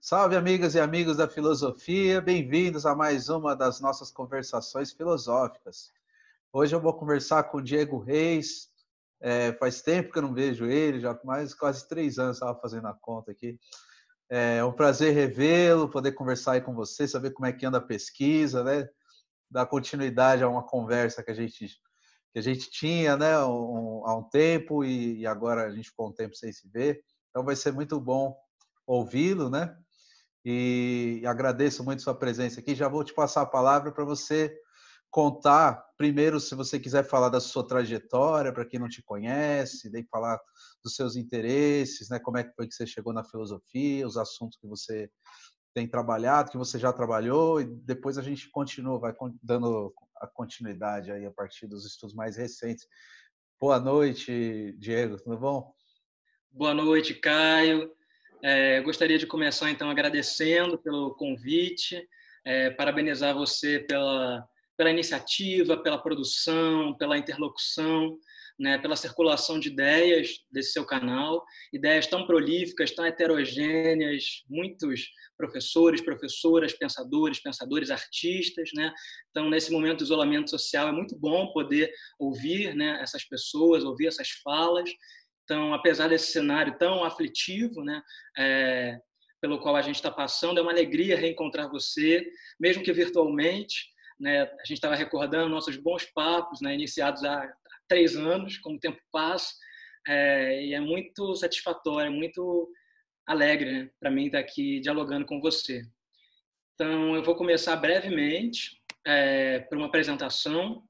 Salve, amigas e amigos da filosofia, bem-vindos a mais uma das nossas conversações filosóficas. Hoje eu vou conversar com o Diego Reis. É, faz tempo que eu não vejo ele, já mais quase três anos estava fazendo a conta aqui. É um prazer revê-lo, poder conversar aí com você, saber como é que anda a pesquisa, né? Dar continuidade a uma conversa que a gente que a gente tinha, né, um, há um tempo e, e agora a gente ficou um tempo sem se ver. Então vai ser muito bom ouvi-lo, né? E agradeço muito sua presença aqui. Já vou te passar a palavra para você contar, primeiro, se você quiser falar da sua trajetória, para quem não te conhece, daí falar dos seus interesses, né? Como é que foi que você chegou na filosofia, os assuntos que você tem trabalhado, que você já trabalhou, e depois a gente continua, vai dando a continuidade aí a partir dos estudos mais recentes. Boa noite, Diego, tudo bom? Boa noite, Caio. É, gostaria de começar então agradecendo pelo convite, é, parabenizar você pela, pela iniciativa, pela produção, pela interlocução, né, pela circulação de ideias desse seu canal, ideias tão prolíficas, tão heterogêneas, muitos professores, professoras, pensadores, pensadores, artistas, né? Então, nesse momento de isolamento social, é muito bom poder ouvir, né, essas pessoas, ouvir essas falas então, apesar desse cenário tão aflitivo, né, é, pelo qual a gente está passando, é uma alegria reencontrar você, mesmo que virtualmente. Né, a gente estava recordando nossos bons papos, né, iniciados há três anos, como o tempo passa, é, e é muito satisfatório, muito alegre né, para mim estar aqui dialogando com você. Então, eu vou começar brevemente é, por uma apresentação.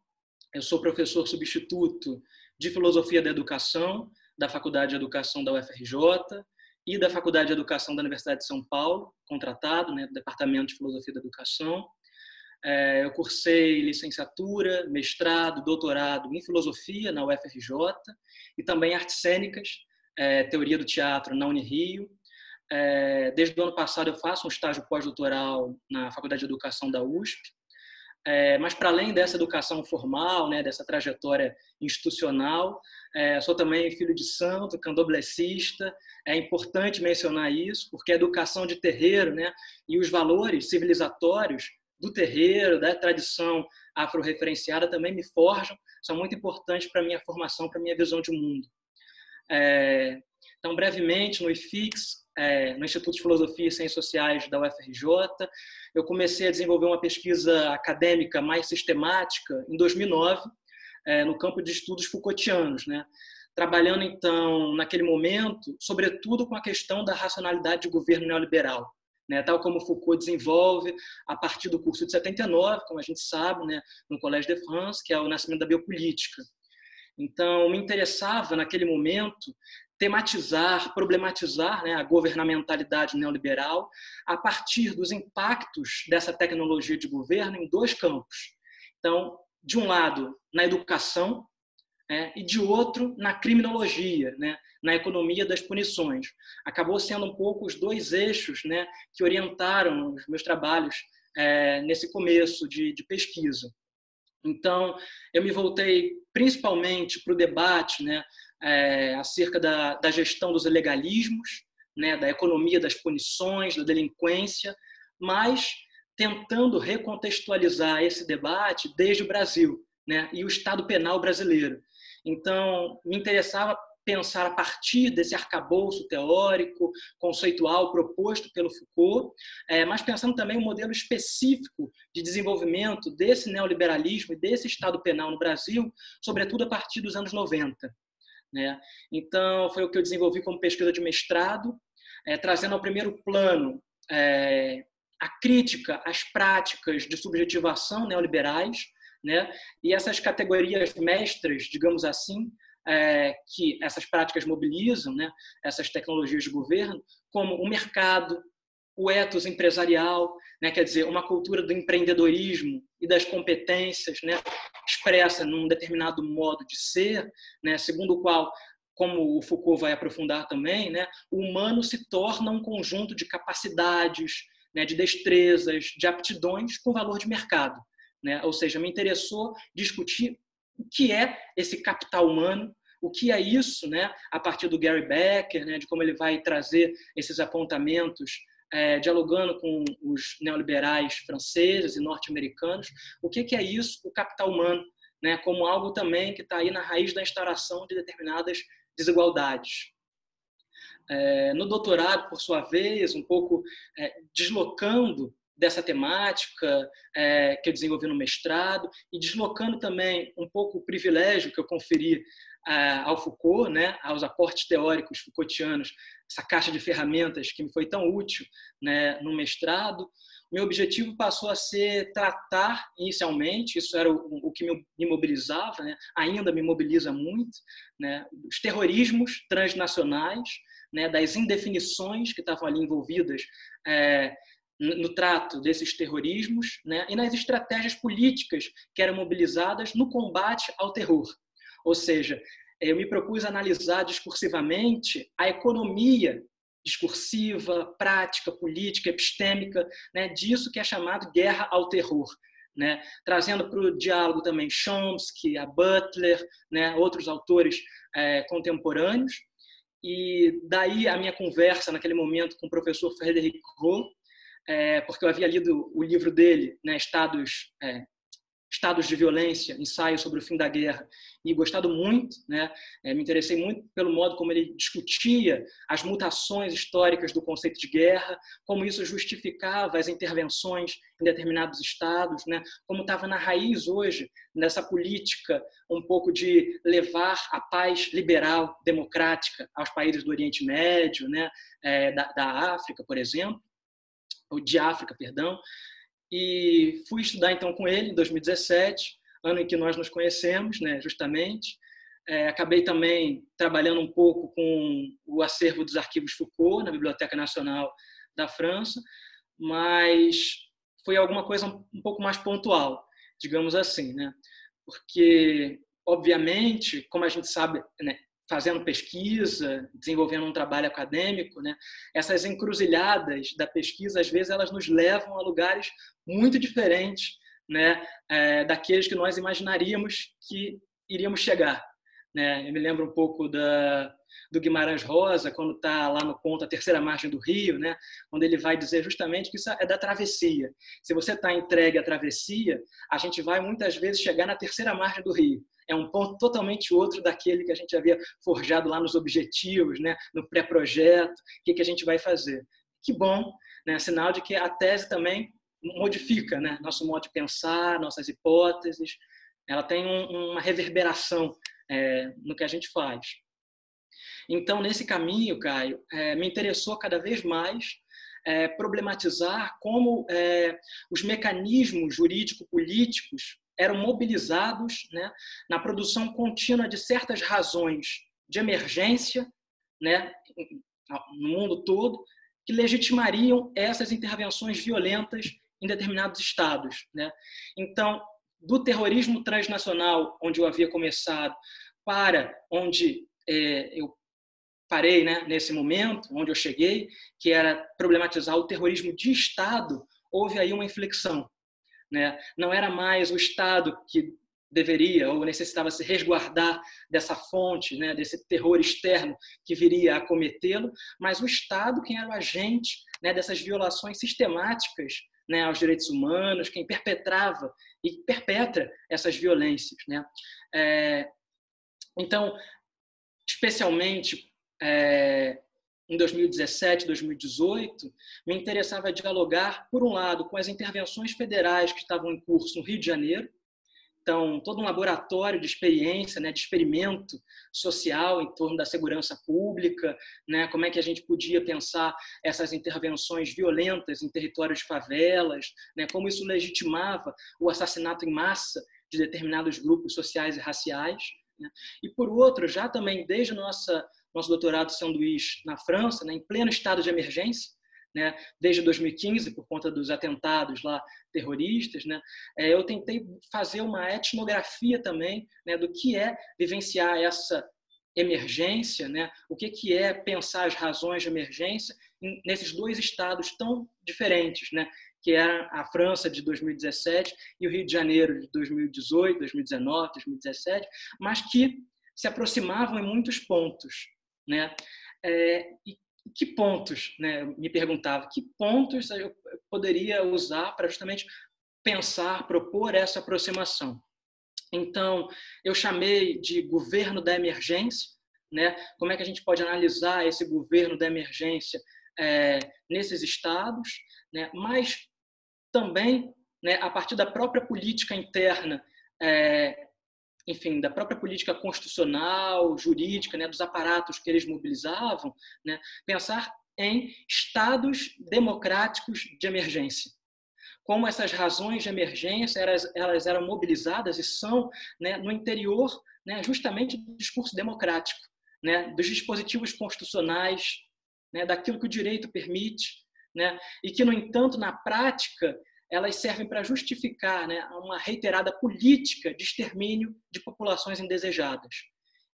Eu sou professor substituto de Filosofia da Educação da Faculdade de Educação da UFRJ e da Faculdade de Educação da Universidade de São Paulo, contratado, né, do Departamento de Filosofia da Educação. É, eu cursei licenciatura, mestrado, doutorado em filosofia na UFRJ e também artes cênicas, é, teoria do teatro na Unirio. É, desde o ano passado eu faço um estágio pós-doutoral na Faculdade de Educação da USP. É, mas para além dessa educação formal, né, dessa trajetória institucional, é, sou também filho de santo, candomblessista. É importante mencionar isso, porque a educação de terreiro né, e os valores civilizatórios do terreiro, da tradição afro-referenciada também me forjam, são muito importantes para a minha formação, para a minha visão de mundo. É, então, brevemente, no IFIX, é, no Instituto de Filosofia e Ciências Sociais da UFRJ, eu comecei a desenvolver uma pesquisa acadêmica mais sistemática em 2009, é, no campo de estudos Foucaultianos, né? trabalhando então naquele momento, sobretudo com a questão da racionalidade de governo neoliberal, né? tal como Foucault desenvolve a partir do curso de 79, como a gente sabe, né? no Collège de France, que é o nascimento da biopolítica. Então, me interessava naquele momento tematizar, problematizar né, a governamentalidade neoliberal a partir dos impactos dessa tecnologia de governo em dois campos. Então, de um lado, na educação, né, e de outro, na criminologia, né, na economia das punições. Acabou sendo um pouco os dois eixos né, que orientaram os meus trabalhos é, nesse começo de, de, pesquisa. Então, eu me voltei principalmente para o debate né, é, acerca da, da gestão dos ilegalismos, né, da economia das punições, da delinquência, mas tentando recontextualizar esse debate desde o Brasil né, e o Estado penal brasileiro. Então, me interessava pensar a partir desse arcabouço teórico, conceitual proposto pelo Foucault, é, mas pensando também um modelo específico de desenvolvimento desse neoliberalismo e desse Estado penal no Brasil, sobretudo a partir dos anos 90. Né? Então, foi o que eu desenvolvi como pesquisa de mestrado, é, trazendo ao primeiro plano é, a crítica às práticas de subjetivação neoliberais, né? e essas categorias mestras, digamos assim, é, que essas práticas mobilizam, né? essas tecnologias de governo, como o mercado, o ethos empresarial, né? quer dizer, uma cultura do empreendedorismo e das competências, né? expressa num determinado modo de ser, né? segundo o qual como o Foucault vai aprofundar também, né, o humano se torna um conjunto de capacidades, né, de destrezas, de aptidões com valor de mercado. Né? Ou seja, me interessou discutir o que é esse capital humano, o que é isso, né, a partir do Gary Becker, né, de como ele vai trazer esses apontamentos é, dialogando com os neoliberais franceses e norte-americanos, o que, que é isso, o capital humano, né, como algo também que está aí na raiz da instauração de determinadas desigualdades. É, no doutorado, por sua vez, um pouco é, deslocando dessa temática é, que eu desenvolvi no mestrado e deslocando também um pouco o privilégio que eu conferi ao Foucault, né, aos aportes teóricos Foucaultianos, essa caixa de ferramentas que me foi tão útil né, no mestrado. Meu objetivo passou a ser tratar inicialmente, isso era o, o que me mobilizava, né, ainda me mobiliza muito, né, os terrorismos transnacionais, né, das indefinições que estavam ali envolvidas é, no trato desses terrorismos né, e nas estratégias políticas que eram mobilizadas no combate ao terror. Ou seja, eu me propus analisar discursivamente a economia discursiva, prática, política, epistêmica, né, disso que é chamado guerra ao terror. Né, trazendo para o diálogo também Chomsky, a Butler, né, outros autores é, contemporâneos. E daí a minha conversa naquele momento com o professor Frederic Roth, é, porque eu havia lido o livro dele, né, Estados, é, Estados de Violência, ensaio sobre o fim da guerra, e gostado muito, né, é, me interessei muito pelo modo como ele discutia as mutações históricas do conceito de guerra, como isso justificava as intervenções em determinados estados, né, como estava na raiz hoje nessa política um pouco de levar a paz liberal, democrática aos países do Oriente Médio, né, é, da, da África, por exemplo de África, perdão, e fui estudar então com ele em 2017, ano em que nós nos conhecemos, né, justamente. É, acabei também trabalhando um pouco com o acervo dos arquivos Foucault na Biblioteca Nacional da França, mas foi alguma coisa um pouco mais pontual, digamos assim, né? Porque obviamente, como a gente sabe, né, fazendo pesquisa, desenvolvendo um trabalho acadêmico, né? Essas encruzilhadas da pesquisa, às vezes, elas nos levam a lugares muito diferentes, né? É, daqueles que nós imaginaríamos que iríamos chegar, né? Eu me lembro um pouco da do Guimarães Rosa, quando está lá no ponto a terceira margem do Rio, né? Onde ele vai dizer justamente que isso é da travessia. Se você está entregue à travessia, a gente vai muitas vezes chegar na terceira margem do Rio é um ponto totalmente outro daquele que a gente havia forjado lá nos objetivos, né? no pré-projeto, o que, que a gente vai fazer. Que bom, né? sinal de que a tese também modifica né? nosso modo de pensar, nossas hipóteses, ela tem um, uma reverberação é, no que a gente faz. Então, nesse caminho, Caio, é, me interessou cada vez mais é, problematizar como é, os mecanismos jurídico-políticos eram mobilizados né, na produção contínua de certas razões de emergência né, no mundo todo, que legitimariam essas intervenções violentas em determinados estados. Né? Então, do terrorismo transnacional, onde eu havia começado, para onde é, eu parei né, nesse momento, onde eu cheguei, que era problematizar o terrorismo de Estado, houve aí uma inflexão. Né? Não era mais o Estado que deveria ou necessitava se resguardar dessa fonte, né, desse terror externo que viria a cometê-lo, mas o Estado quem era o agente né, dessas violações sistemáticas né, aos direitos humanos, quem perpetrava e perpetra essas violências. Né? É, então, especialmente é, em 2017, 2018, me interessava dialogar, por um lado, com as intervenções federais que estavam em curso no Rio de Janeiro, então, todo um laboratório de experiência, né, de experimento social em torno da segurança pública, né, como é que a gente podia pensar essas intervenções violentas em territórios de favelas, né, como isso legitimava o assassinato em massa de determinados grupos sociais e raciais. Né. E, por outro, já também desde nossa nosso doutorado sanduíche na França, né, em pleno estado de emergência, né, desde 2015, por conta dos atentados lá terroristas, né, é, eu tentei fazer uma etnografia também né, do que é vivenciar essa emergência, né, o que, que é pensar as razões de emergência nesses dois estados tão diferentes, né, que era a França de 2017 e o Rio de Janeiro de 2018, 2019, 2017, mas que se aproximavam em muitos pontos. Né? É, e que pontos, né, me perguntava, que pontos eu poderia usar para justamente pensar, propor essa aproximação. Então, eu chamei de governo da emergência, né? Como é que a gente pode analisar esse governo da emergência é, nesses estados, né? Mas também, né, a partir da própria política interna, é, enfim, da própria política constitucional, jurídica, né, dos aparatos que eles mobilizavam, né, pensar em estados democráticos de emergência. Como essas razões de emergência elas, elas eram mobilizadas e são né, no interior né, justamente do discurso democrático, né, dos dispositivos constitucionais, né, daquilo que o direito permite, né, e que, no entanto, na prática, elas servem para justificar né, uma reiterada política de extermínio de populações indesejadas.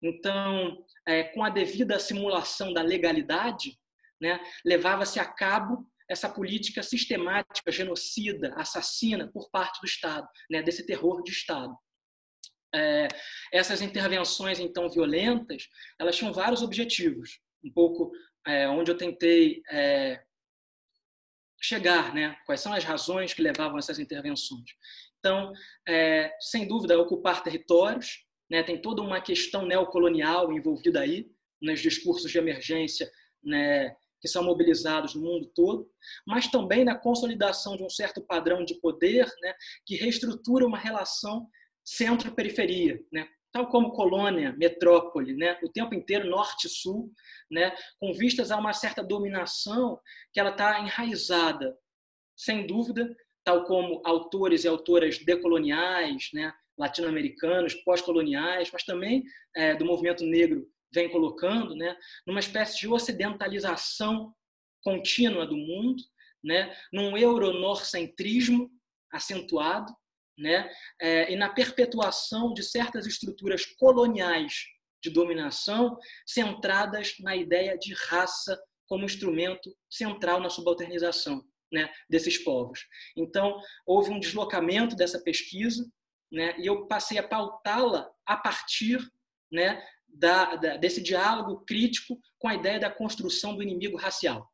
Então, é, com a devida simulação da legalidade, né, levava-se a cabo essa política sistemática, genocida, assassina por parte do Estado, né, desse terror de Estado. É, essas intervenções então violentas, elas tinham vários objetivos, um pouco é, onde eu tentei é, chegar, né? Quais são as razões que levavam a essas intervenções? Então, é, sem dúvida, ocupar territórios, né? Tem toda uma questão neocolonial envolvida aí nos discursos de emergência, né? que são mobilizados no mundo todo, mas também na consolidação de um certo padrão de poder né, que reestrutura uma relação centro-periferia, né, tal como colônia, metrópole, né, o tempo inteiro norte-sul, né, com vistas a uma certa dominação que ela está enraizada, sem dúvida, tal como autores e autoras decoloniais, né, latino-americanos, pós-coloniais, mas também é, do movimento negro vem colocando, né, numa espécie de ocidentalização contínua do mundo, né, num euronorcentrismo acentuado, né, é, e na perpetuação de certas estruturas coloniais de dominação centradas na ideia de raça como instrumento central na subalternização né, desses povos. Então, houve um deslocamento dessa pesquisa né, e eu passei a pautá-la a partir né, da, da, desse diálogo crítico com a ideia da construção do inimigo racial.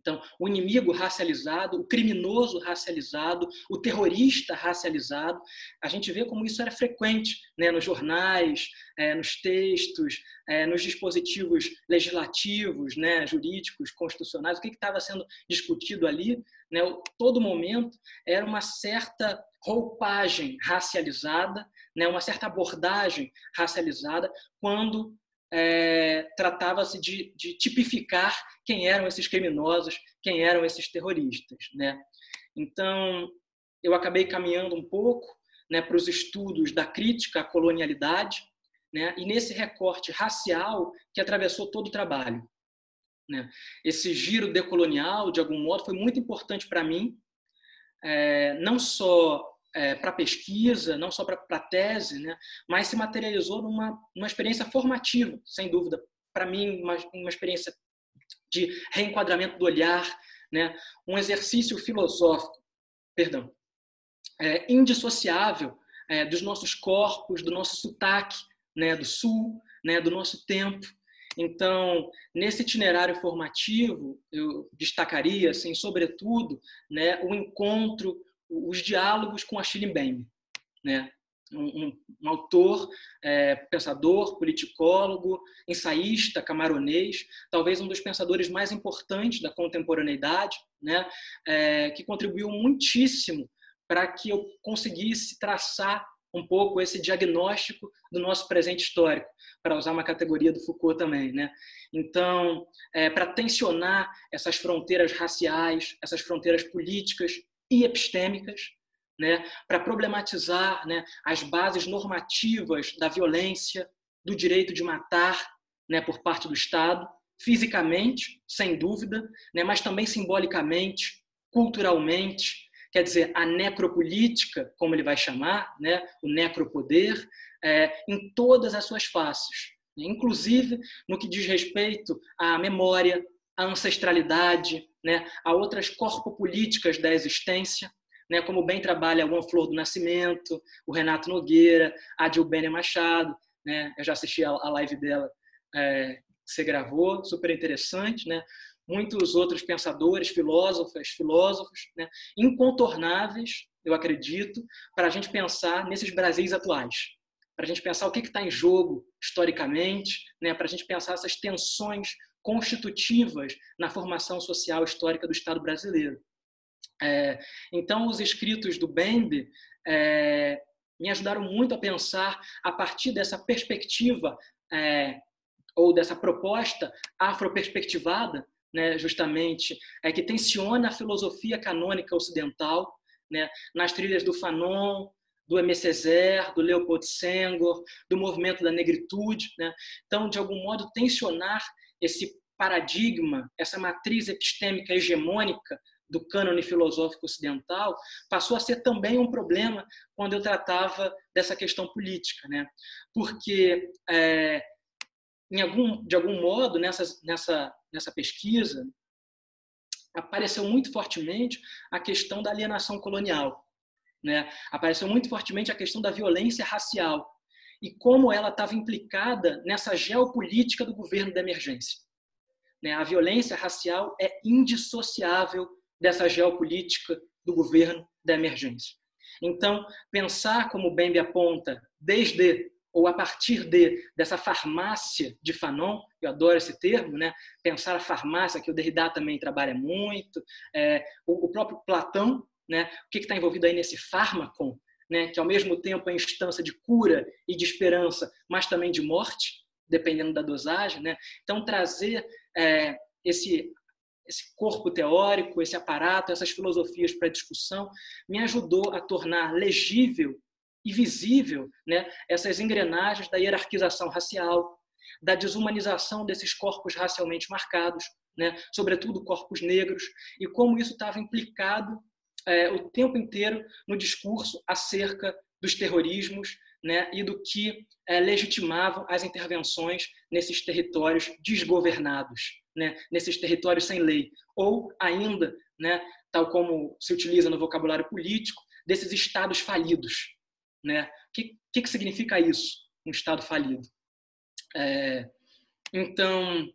Então, o inimigo racializado, o criminoso racializado, o terrorista racializado, a gente vê como isso era frequente né, nos jornais, é, nos textos, é, nos dispositivos legislativos, né, jurídicos, constitucionais, o que estava sendo discutido ali, né, todo momento era uma certa roupagem racializada né, uma certa abordagem racializada quando é, tratava-se de, de, tipificar quem eram esses criminosos, quem eram esses terroristas. Né? Então, eu acabei caminhando um pouco né, para os estudos da crítica à colonialidade, né, e nesse recorte racial que atravessou todo o trabalho. Né? Esse giro decolonial, de algum modo, foi muito importante para mim, é, não só é, para pesquisa, não só para tese, né, mas se materializou numa, numa experiência formativa, sem dúvida. Para mim, uma, uma experiência de reenquadramento do olhar, né, um exercício filosófico, perdão, é, indissociável é, dos nossos corpos, do nosso sotaque, né, do sul, né, do nosso tempo. Então, nesse itinerário formativo, eu destacaria, assim, sobretudo, né, o encontro os diálogos com Achille Mbembe, né? Um, um, um, autor, é, pensador, politicólogo, ensaísta, camaronês, talvez um dos pensadores mais importantes da contemporaneidade, né? É, que contribuiu muitíssimo para que eu conseguisse traçar um pouco esse diagnóstico do nosso presente histórico, para usar uma categoria do Foucault também, né? Então, é, para tensionar essas fronteiras raciais, essas fronteiras políticas e epistêmicas, né, para problematizar né, as bases normativas da violência, do direito de matar né, por parte do Estado, fisicamente, sem dúvida, né, mas também simbolicamente, culturalmente, quer dizer, a necropolítica, como ele vai chamar, né, o necropoder, é, em todas as suas faces, né, inclusive no que diz respeito à memória, à ancestralidade, né, a outras corpopolíticas da existência, né, como bem trabalha o Flor do Nascimento, o Renato Nogueira, a Dilbênia Machado. Né, eu já assisti a, live dela é, que você gravou, super interessante, né? Muitos outros pensadores, filósofos, filósofos, né? incontornáveis, eu acredito, para a gente pensar nesses Brasis atuais, para a gente pensar o que está em jogo historicamente, né? para a gente pensar essas tensões constitutivas na formação social histórica do Estado brasileiro. É, então, os escritos do Bembe é, me ajudaram muito a pensar a partir dessa perspectiva é, ou dessa proposta afroperspectivada, né, justamente, é, que tensiona a filosofia canônica ocidental, né, nas trilhas do Fanon, do M. Césaire, do Leopold Senghor, do movimento da negritude. Né? Então, de algum modo, tensionar esse paradigma, essa matriz epistêmica hegemônica do cânone filosófico ocidental passou a ser também um problema quando eu tratava dessa questão política, né? Porque é, em algum, de algum modo nessa nessa nessa pesquisa apareceu muito fortemente a questão da alienação colonial, né? Apareceu muito fortemente a questão da violência racial e como ela estava implicada nessa geopolítica do governo da emergência. Né? A violência racial é indissociável dessa geopolítica do governo da emergência. Então, pensar como Bembe aponta, desde ou a partir de dessa farmácia de Fanon, eu adoro esse termo, né? Pensar a farmácia que o Derrida também trabalha muito, é, o, o, próprio Platão, né? O que está envolvido aí nesse fármaco, né? Que ao mesmo tempo é instância de cura e de esperança, mas também de morte, dependendo da dosagem, né? Então trazer é, esse esse corpo teórico, esse aparato, essas filosofias para discussão, me ajudou a tornar legível e visível né, essas engrenagens da hierarquização racial, da desumanização desses corpos racialmente marcados, né, sobretudo corpos negros, e como isso estava implicado é, o tempo inteiro no discurso acerca dos terrorismos né, e do que é, legitimavam as intervenções nesses territórios desgovernados né, nesses territórios sem lei, ou ainda, né, tal como se utiliza no vocabulário político, desses estados falidos. Né? O que, que, que significa isso, um estado falido? É, então,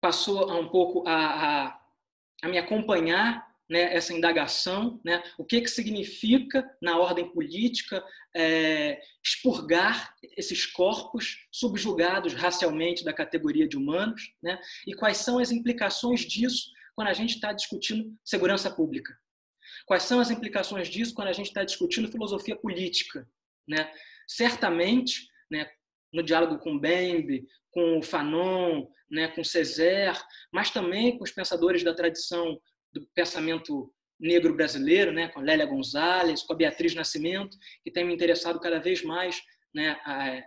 passou um pouco a, a, a me acompanhar né, essa indagação, né, o que, que significa, na ordem política, é, expurgar esses corpos subjugados racialmente da categoria de humanos, né, e quais são as implicações disso quando a gente está discutindo segurança pública. Quais são as implicações disso quando a gente está discutindo filosofia política? Né? Certamente, né, no diálogo com Bembe, com Fanon, né, com Césaire, mas também com os pensadores da tradição do pensamento negro brasileiro, né, com a Lélia Gonzalez, com a Beatriz Nascimento, que tem me interessado cada vez mais né, a,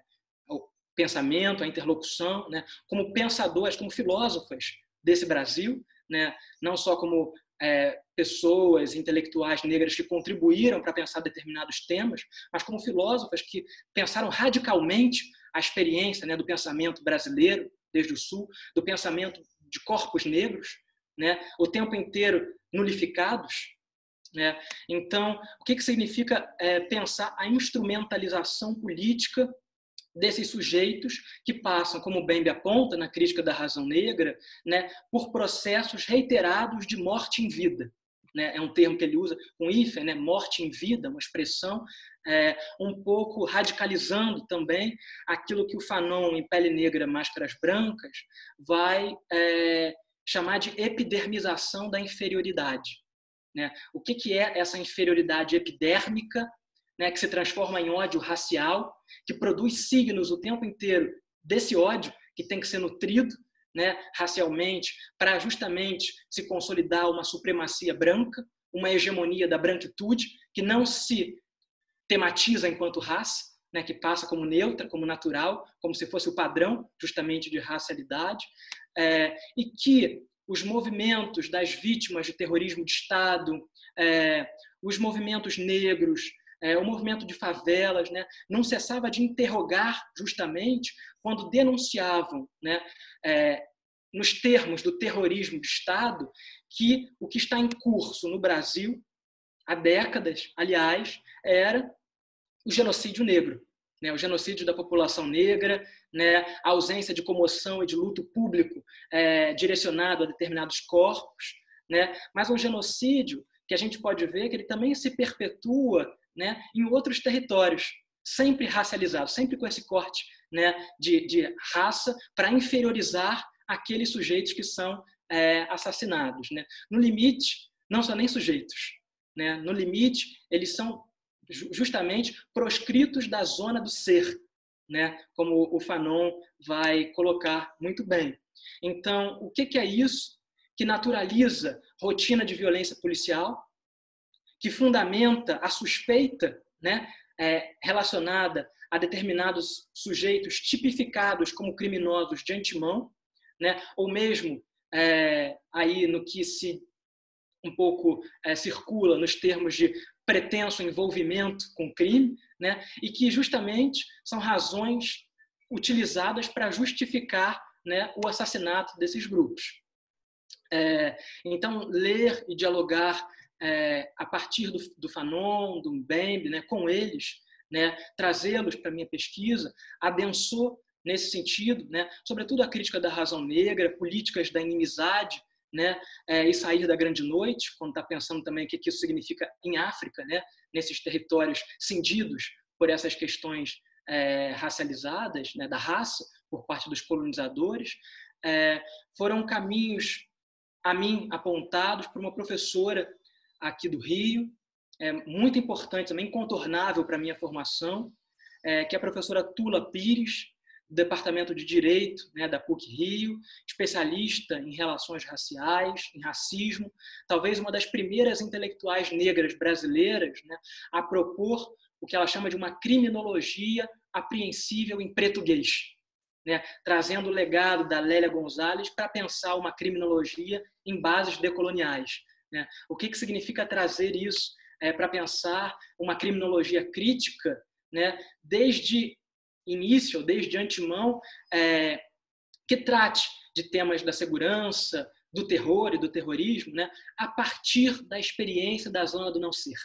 ao pensamento, a interlocução, né, como pensadoras, como filósofas desse Brasil, né, não só como é, pessoas intelectuais negras que contribuíram para pensar determinados temas, mas como filósofas que pensaram radicalmente a experiência né, do pensamento brasileiro, desde o Sul, do pensamento de corpos negros, né? o tempo inteiro nulificados. Né? Então, o que, que significa é, pensar a instrumentalização política desses sujeitos que passam, como Bembe aponta na crítica da razão negra, né, por processos reiterados de morte em vida. Né? É um termo que ele usa com hífen, né? morte em vida, uma expressão é, um pouco radicalizando também aquilo que o Fanon, em Pele Negra, Máscaras Brancas, vai é, chamar de epidermização da inferioridade. Né? O que, que é essa inferioridade epidérmica, né, que se transforma em ódio racial, que produz signos o tempo inteiro desse ódio que tem que ser nutrido né, racialmente para justamente se consolidar uma supremacia branca, uma hegemonia da branquitude que não se tematiza enquanto raça, né, que passa como neutra, como natural, como se fosse o padrão justamente de racialidade, é, e que os movimentos das vítimas de terrorismo de Estado, é, os movimentos negros, é, o movimento de favelas, né, não cessava de interrogar justamente quando denunciavam, né, é, nos termos do terrorismo de Estado, que o que está em curso no Brasil há décadas, aliás, era o genocídio negro. né, o genocídio da população negra, né, a ausência de comoção e de luto público é, direcionado a determinados corpos, né, mas um genocídio que a gente pode ver que ele também se perpetua né, em outros territórios, sempre racializado, sempre com esse corte né, de, de raça para inferiorizar aqueles sujeitos que são é, assassinados. Né? No limite, não são nem sujeitos. Né? No limite, eles são justamente proscritos da zona do ser, né? como o Fanon vai colocar muito bem. Então, o que é isso que naturaliza rotina de violência policial, que fundamenta a suspeita né, é, relacionada a determinados sujeitos tipificados como criminosos de antemão, né, ou mesmo é, aí no que se um pouco é, circula nos termos de pretenso envolvimento com crime, né? e que justamente são razões utilizadas para justificar né, o assassinato desses grupos. É, então, ler e dialogar é, a partir do, do Fanon, do Mbembe, né, com eles, né, trazê-los para minha pesquisa, adensou nesse sentido, né, sobretudo a crítica da razão negra, políticas da inimizade, né, é, e sair da grande noite, quando está pensando também o que, que isso significa em África, né, nesses territórios cindidos por essas questões é, racializadas, né, da raça, por parte dos colonizadores, é, foram caminhos a mim apontados por uma professora aqui do Rio, é, muito importante também, incontornável para minha formação, é, que é a professora Tula Pires, do Departamento de Direito né, da PUC Rio, especialista em relações raciais, em racismo, talvez uma das primeiras intelectuais negras brasileiras né, a propor o que ela chama de uma criminologia apreensível em português, né, trazendo o legado da Lélia Gonzalez para pensar uma criminologia em bases decoloniais. Né? O que, que significa trazer isso é, para pensar uma criminologia crítica, né, desde início, desde antemão, é, que trate de temas da segurança, do terror e do terrorismo, né, a partir da experiência da zona do não ser.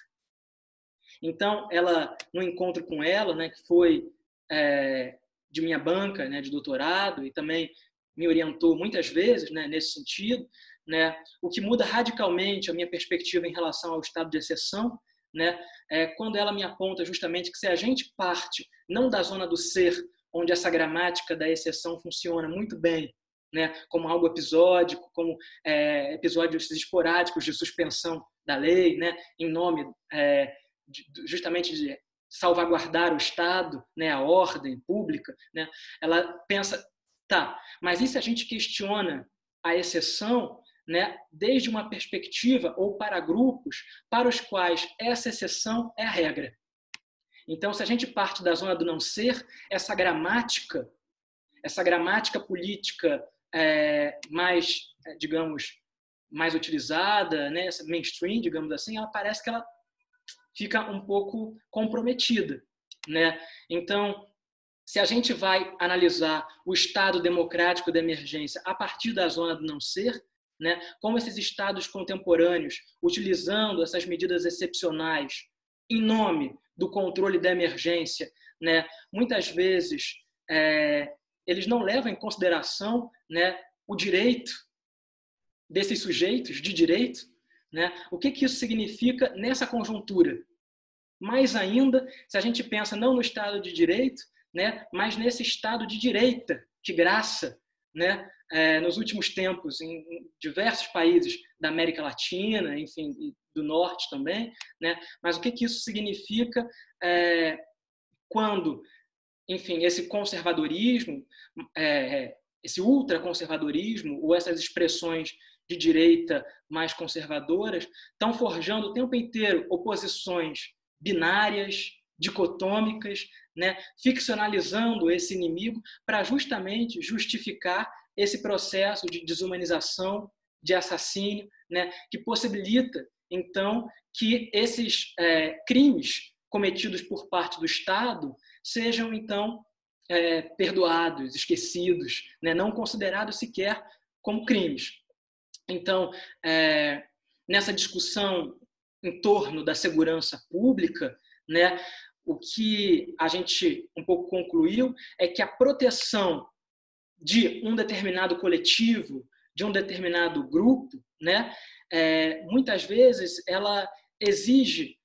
Então, ela, no encontro com ela, né, que foi é, de minha banca, né, de doutorado, e também me orientou muitas vezes né, nesse sentido, né, o que muda radicalmente a minha perspectiva em relação ao estado de exceção né? É quando ela me aponta justamente que se a gente parte não da zona do ser, onde essa gramática da exceção funciona muito bem, né? Como algo episódico, como é, episódios esporádicos de suspensão da lei, né? Em nome é, de, justamente de salvaguardar o Estado, né? A ordem pública, né? Ela pensa, tá? Mas e se a gente questiona a exceção né, desde uma perspectiva ou para grupos para os quais essa exceção é a regra. Então, se a gente parte da zona do não ser, essa gramática, essa gramática política é, mais, é, digamos, mais utilizada, né, essa mainstream, digamos assim, ela parece que ela fica um pouco comprometida, né? Então, se a gente vai analisar o estado democrático da emergência a partir da zona do não ser, né? como esses estados contemporâneos, utilizando essas medidas excepcionais em nome do controle da emergência, né? muitas vezes é, eles não levam em consideração né, o direito desses sujeitos de direito. Né? O que, que isso significa nessa conjuntura? Mais ainda, se a gente pensa não no Estado de Direito, né, mas nesse Estado de direita, de graça, né, nos últimos tempos em diversos países da América Latina, enfim, do Norte também, né? Mas o que, que isso significa é, quando, enfim, esse conservadorismo, é, esse ultraconservadorismo ou essas expressões de direita mais conservadoras estão forjando o tempo inteiro oposições binárias, dicotômicas, né, ficcionalizando esse inimigo para justamente justificar esse processo de desumanização, de assassínio, né, que possibilita, então, que esses é, crimes cometidos por parte do Estado sejam, então, é, perdoados, esquecidos, né, não considerados sequer como crimes. Então, é, nessa discussão em torno da segurança pública, né, o que a gente um pouco concluiu é que a proteção de um determinado coletivo, de um determinado grupo, né, é, muitas vezes ela exige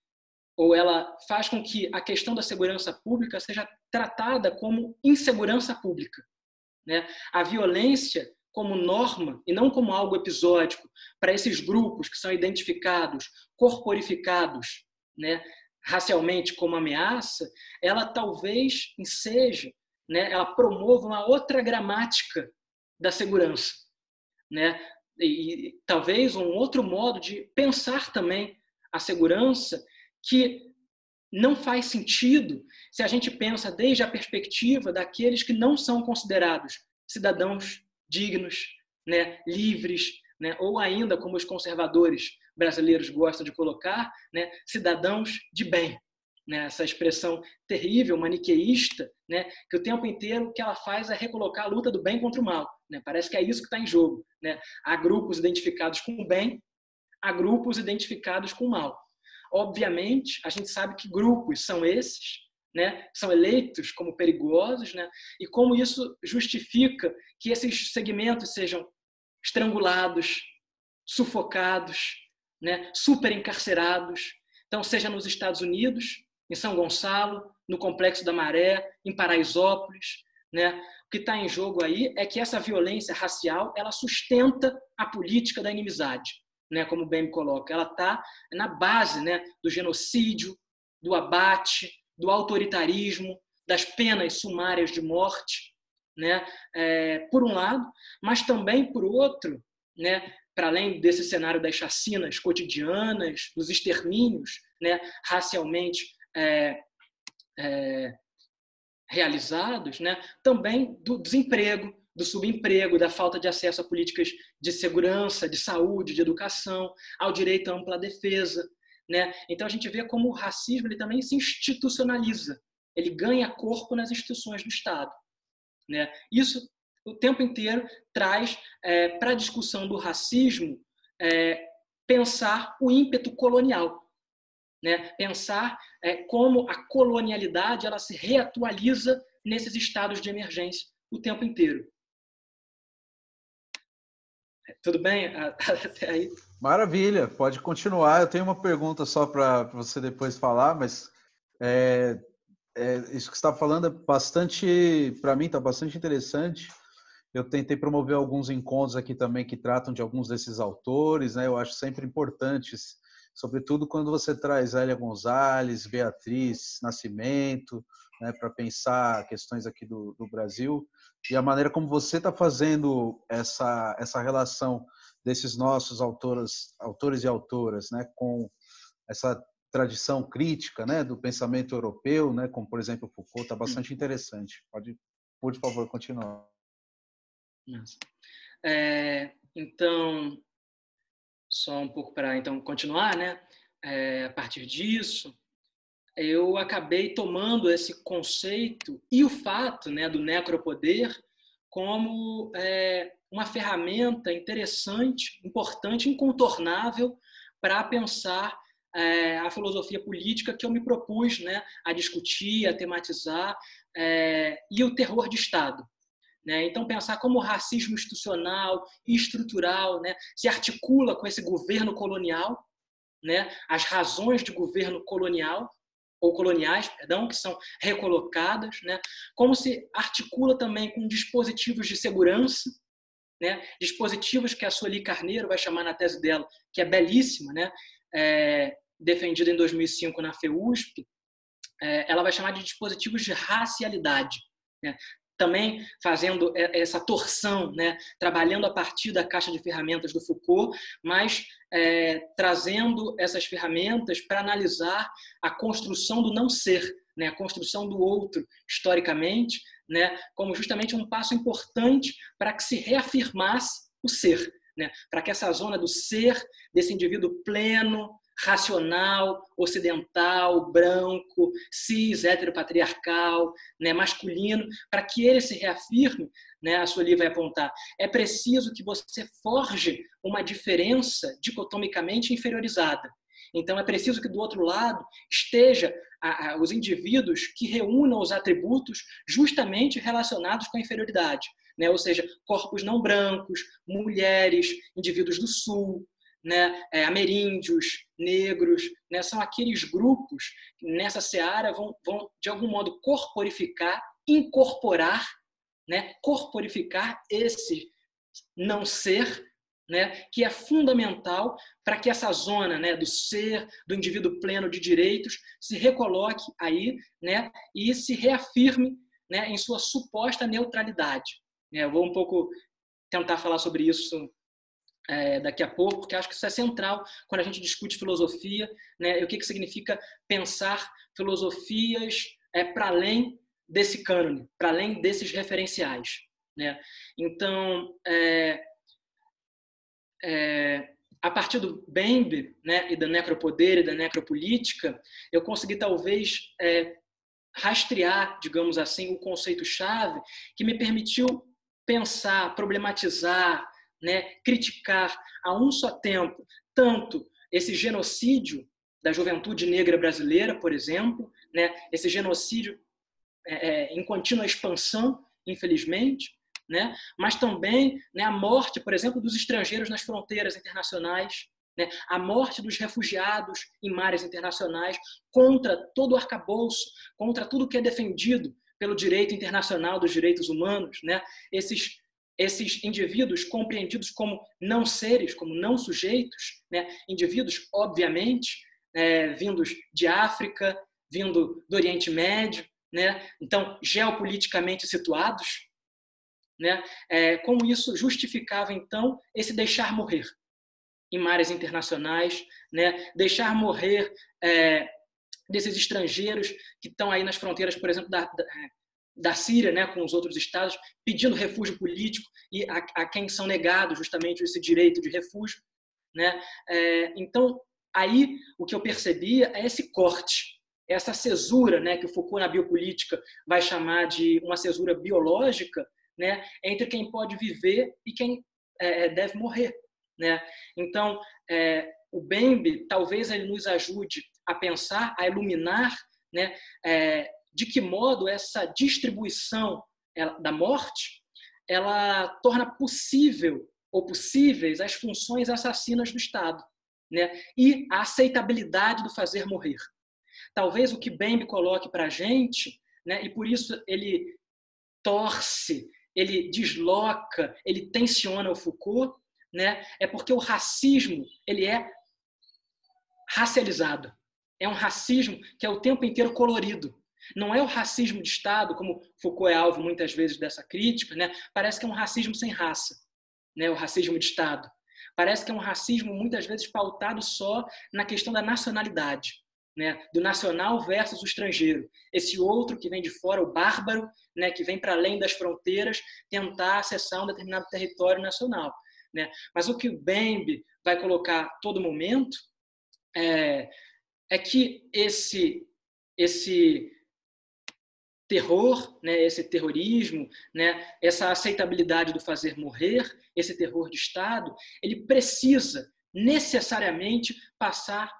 ou ela faz com que a questão da segurança pública seja tratada como insegurança pública. Né? A violência como norma e não como algo episódico para esses grupos que são identificados, corporificados, né, racialmente como ameaça, ela talvez seja, né, ela promova uma outra gramática da segurança, né? E, e talvez um outro modo de pensar também a segurança que não faz sentido se a gente pensa desde a perspectiva daqueles que não são considerados cidadãos dignos, né, livres, né, ou ainda, como os conservadores brasileiros gostam de colocar, né, cidadãos de bem. Né, essa expressão terrível, maniqueísta, né, que o tempo inteiro que ela faz é recolocar a luta do bem contra o mal. Né, parece que é isso que está em jogo. Né? Há grupos identificados com o bem, há grupos identificados com o mal. Obviamente, a gente sabe que grupos são esses né, são eleitos como perigosos, né, e como isso justifica que esses segmentos sejam estrangulados, sufocados, né, super encarcerados. Então, seja nos Estados Unidos, em São Gonçalo, no Complexo da Maré, em Paraisópolis, né, o que está em jogo aí é que essa violência racial ela sustenta a política da inimizade, né, como bem me coloca. Ela está na base né, do genocídio, do abate, do autoritarismo, das penas sumárias de morte, né? É, por um lado, mas também por outro, né? Para além desse cenário das chacinas cotidianas, dos extermínios, né? Racialmente é, é, realizados, né? Também do desemprego, do subemprego, da falta de acesso a políticas de segurança, de saúde, de educação, ao direito à ampla defesa, né? Então a gente vê como o racismo ele também se institucionaliza, ele ganha corpo nas instituições do Estado. Né? Isso o tempo inteiro traz é, para a discussão do racismo é, pensar o ímpeto colonial, né? pensar é, como a colonialidade ela se reatualiza nesses estados de emergência o tempo inteiro. Tudo bem até aí? Maravilha, pode continuar. Eu tenho uma pergunta só para você depois falar, mas é, é, isso que você está falando é bastante, para mim, está bastante interessante. Eu tentei promover alguns encontros aqui também que tratam de alguns desses autores, né? Eu acho sempre importantes, sobretudo quando você traz Elia Gonzalez, Beatriz Nascimento, né, para pensar questões aqui do, do Brasil e a maneira como você está fazendo essa, essa relação desses nossos autores, autores e autoras, né, com essa tradição crítica, né, do pensamento europeu, né, como por exemplo Foucault, está bastante interessante. Pode, por favor, continuar. É, então, só um pouco para então continuar, né? É, a partir disso, eu acabei tomando esse conceito e o fato, né, do necropoder como é, uma ferramenta interessante, importante, incontornável para pensar é, a filosofia política que eu me propus né, a discutir, a tematizar, é, e o terror de Estado. Né? Então, pensar como o racismo institucional e estrutural né, se articula com esse governo colonial, né, as razões de governo colonial, ou coloniais, perdão, que são recolocadas, né? como se articula também com dispositivos de segurança, né? dispositivos que a Sueli Carneiro vai chamar na tese dela, que é belíssima, né? É, defendida em 2005 na FEUSP, é, ela vai chamar de dispositivos de racialidade. Né? Também fazendo essa torção, né? trabalhando a partir da caixa de ferramentas do Foucault, mas é, trazendo essas ferramentas para analisar a construção do não ser, né? a construção do outro historicamente, né? como justamente um passo importante para que se reafirmasse o ser, né? para que essa zona do ser, desse indivíduo pleno, racional, ocidental, branco, cis, heteropatriarcal, né, masculino, para que ele se reafirme, né, a Sueli vai apontar, é preciso que você forge uma diferença dicotomicamente inferiorizada. Então, é preciso que do outro lado esteja a, a, os indivíduos que reúnam os atributos justamente relacionados com a inferioridade, né? ou seja, corpos não brancos, mulheres, indivíduos do sul, né, é, ameríndios, negros, né, são aqueles grupos que nessa seara vão, vão, de algum modo, corporificar, incorporar, né, corporificar esse não ser, né, que é fundamental para que essa zona né, do ser, do indivíduo pleno de direitos, se recoloque aí né, e se reafirme né, em sua suposta neutralidade. É, eu vou um pouco tentar falar sobre isso é, daqui a pouco, porque acho que isso é central quando a gente discute filosofia, né, e o que, que significa pensar filosofias é, para além desse cânone, para além desses referenciais. Né? Então, é, é, a partir do Bembe né, e da necropoder e da necropolítica, eu consegui talvez é, rastrear, digamos assim, o conceito-chave que me permitiu pensar, problematizar, né, criticar a um só tempo tanto esse genocídio da juventude negra brasileira, por exemplo, né, esse genocídio é, é, em contínua expansão, infelizmente, né, mas também né, a morte, por exemplo, dos estrangeiros nas fronteiras internacionais, né, a morte dos refugiados em mares internacionais contra todo o arcabouço, contra tudo que é defendido pelo direito internacional dos direitos humanos, né, esses esses indivíduos compreendidos como não seres, como não sujeitos, né? indivíduos, obviamente, é, vindos de África, vindo do Oriente Médio, né? então, geopoliticamente situados, né? É, como isso justificava, então, esse deixar morrer em mares internacionais, né? deixar morrer é, desses estrangeiros que estão aí nas fronteiras, por exemplo, da, da, da Síria, né, com os outros estados, pedindo refúgio político e a, a quem são negados justamente esse direito de refúgio, né? É, então aí o que eu percebia é esse corte, essa cesura, né, que o Foucault na biopolítica vai chamar de uma cesura biológica, né, entre quem pode viver e quem é, é deve morrer, né? Então é, o Bembe talvez ele nos ajude a pensar, a iluminar, né, é, de que modo essa distribuição da morte ela torna possível ou possíveis as funções assassinas do Estado, né? E a aceitabilidade do fazer morrer. Talvez o que Bembe coloque para a gente, né? E por isso ele torce, ele desloca, ele tensiona o Foucault, né? É porque o racismo ele é racializado. É um racismo que é o tempo inteiro colorido. Não é o racismo de Estado, como Foucault é alvo muitas vezes dessa crítica, né? parece que é um racismo sem raça, né? o racismo de Estado. Parece que é um racismo muitas vezes pautado só na questão da nacionalidade, né? do nacional versus o estrangeiro. Esse outro que vem de fora, o bárbaro, né? que vem para além das fronteiras, tentar acessar um determinado território nacional. Né? Mas o que o Bembe vai colocar todo momento é, é que esse, esse terror, né, esse terrorismo, né, essa aceitabilidade do fazer morrer, esse terror de Estado, ele precisa necessariamente passar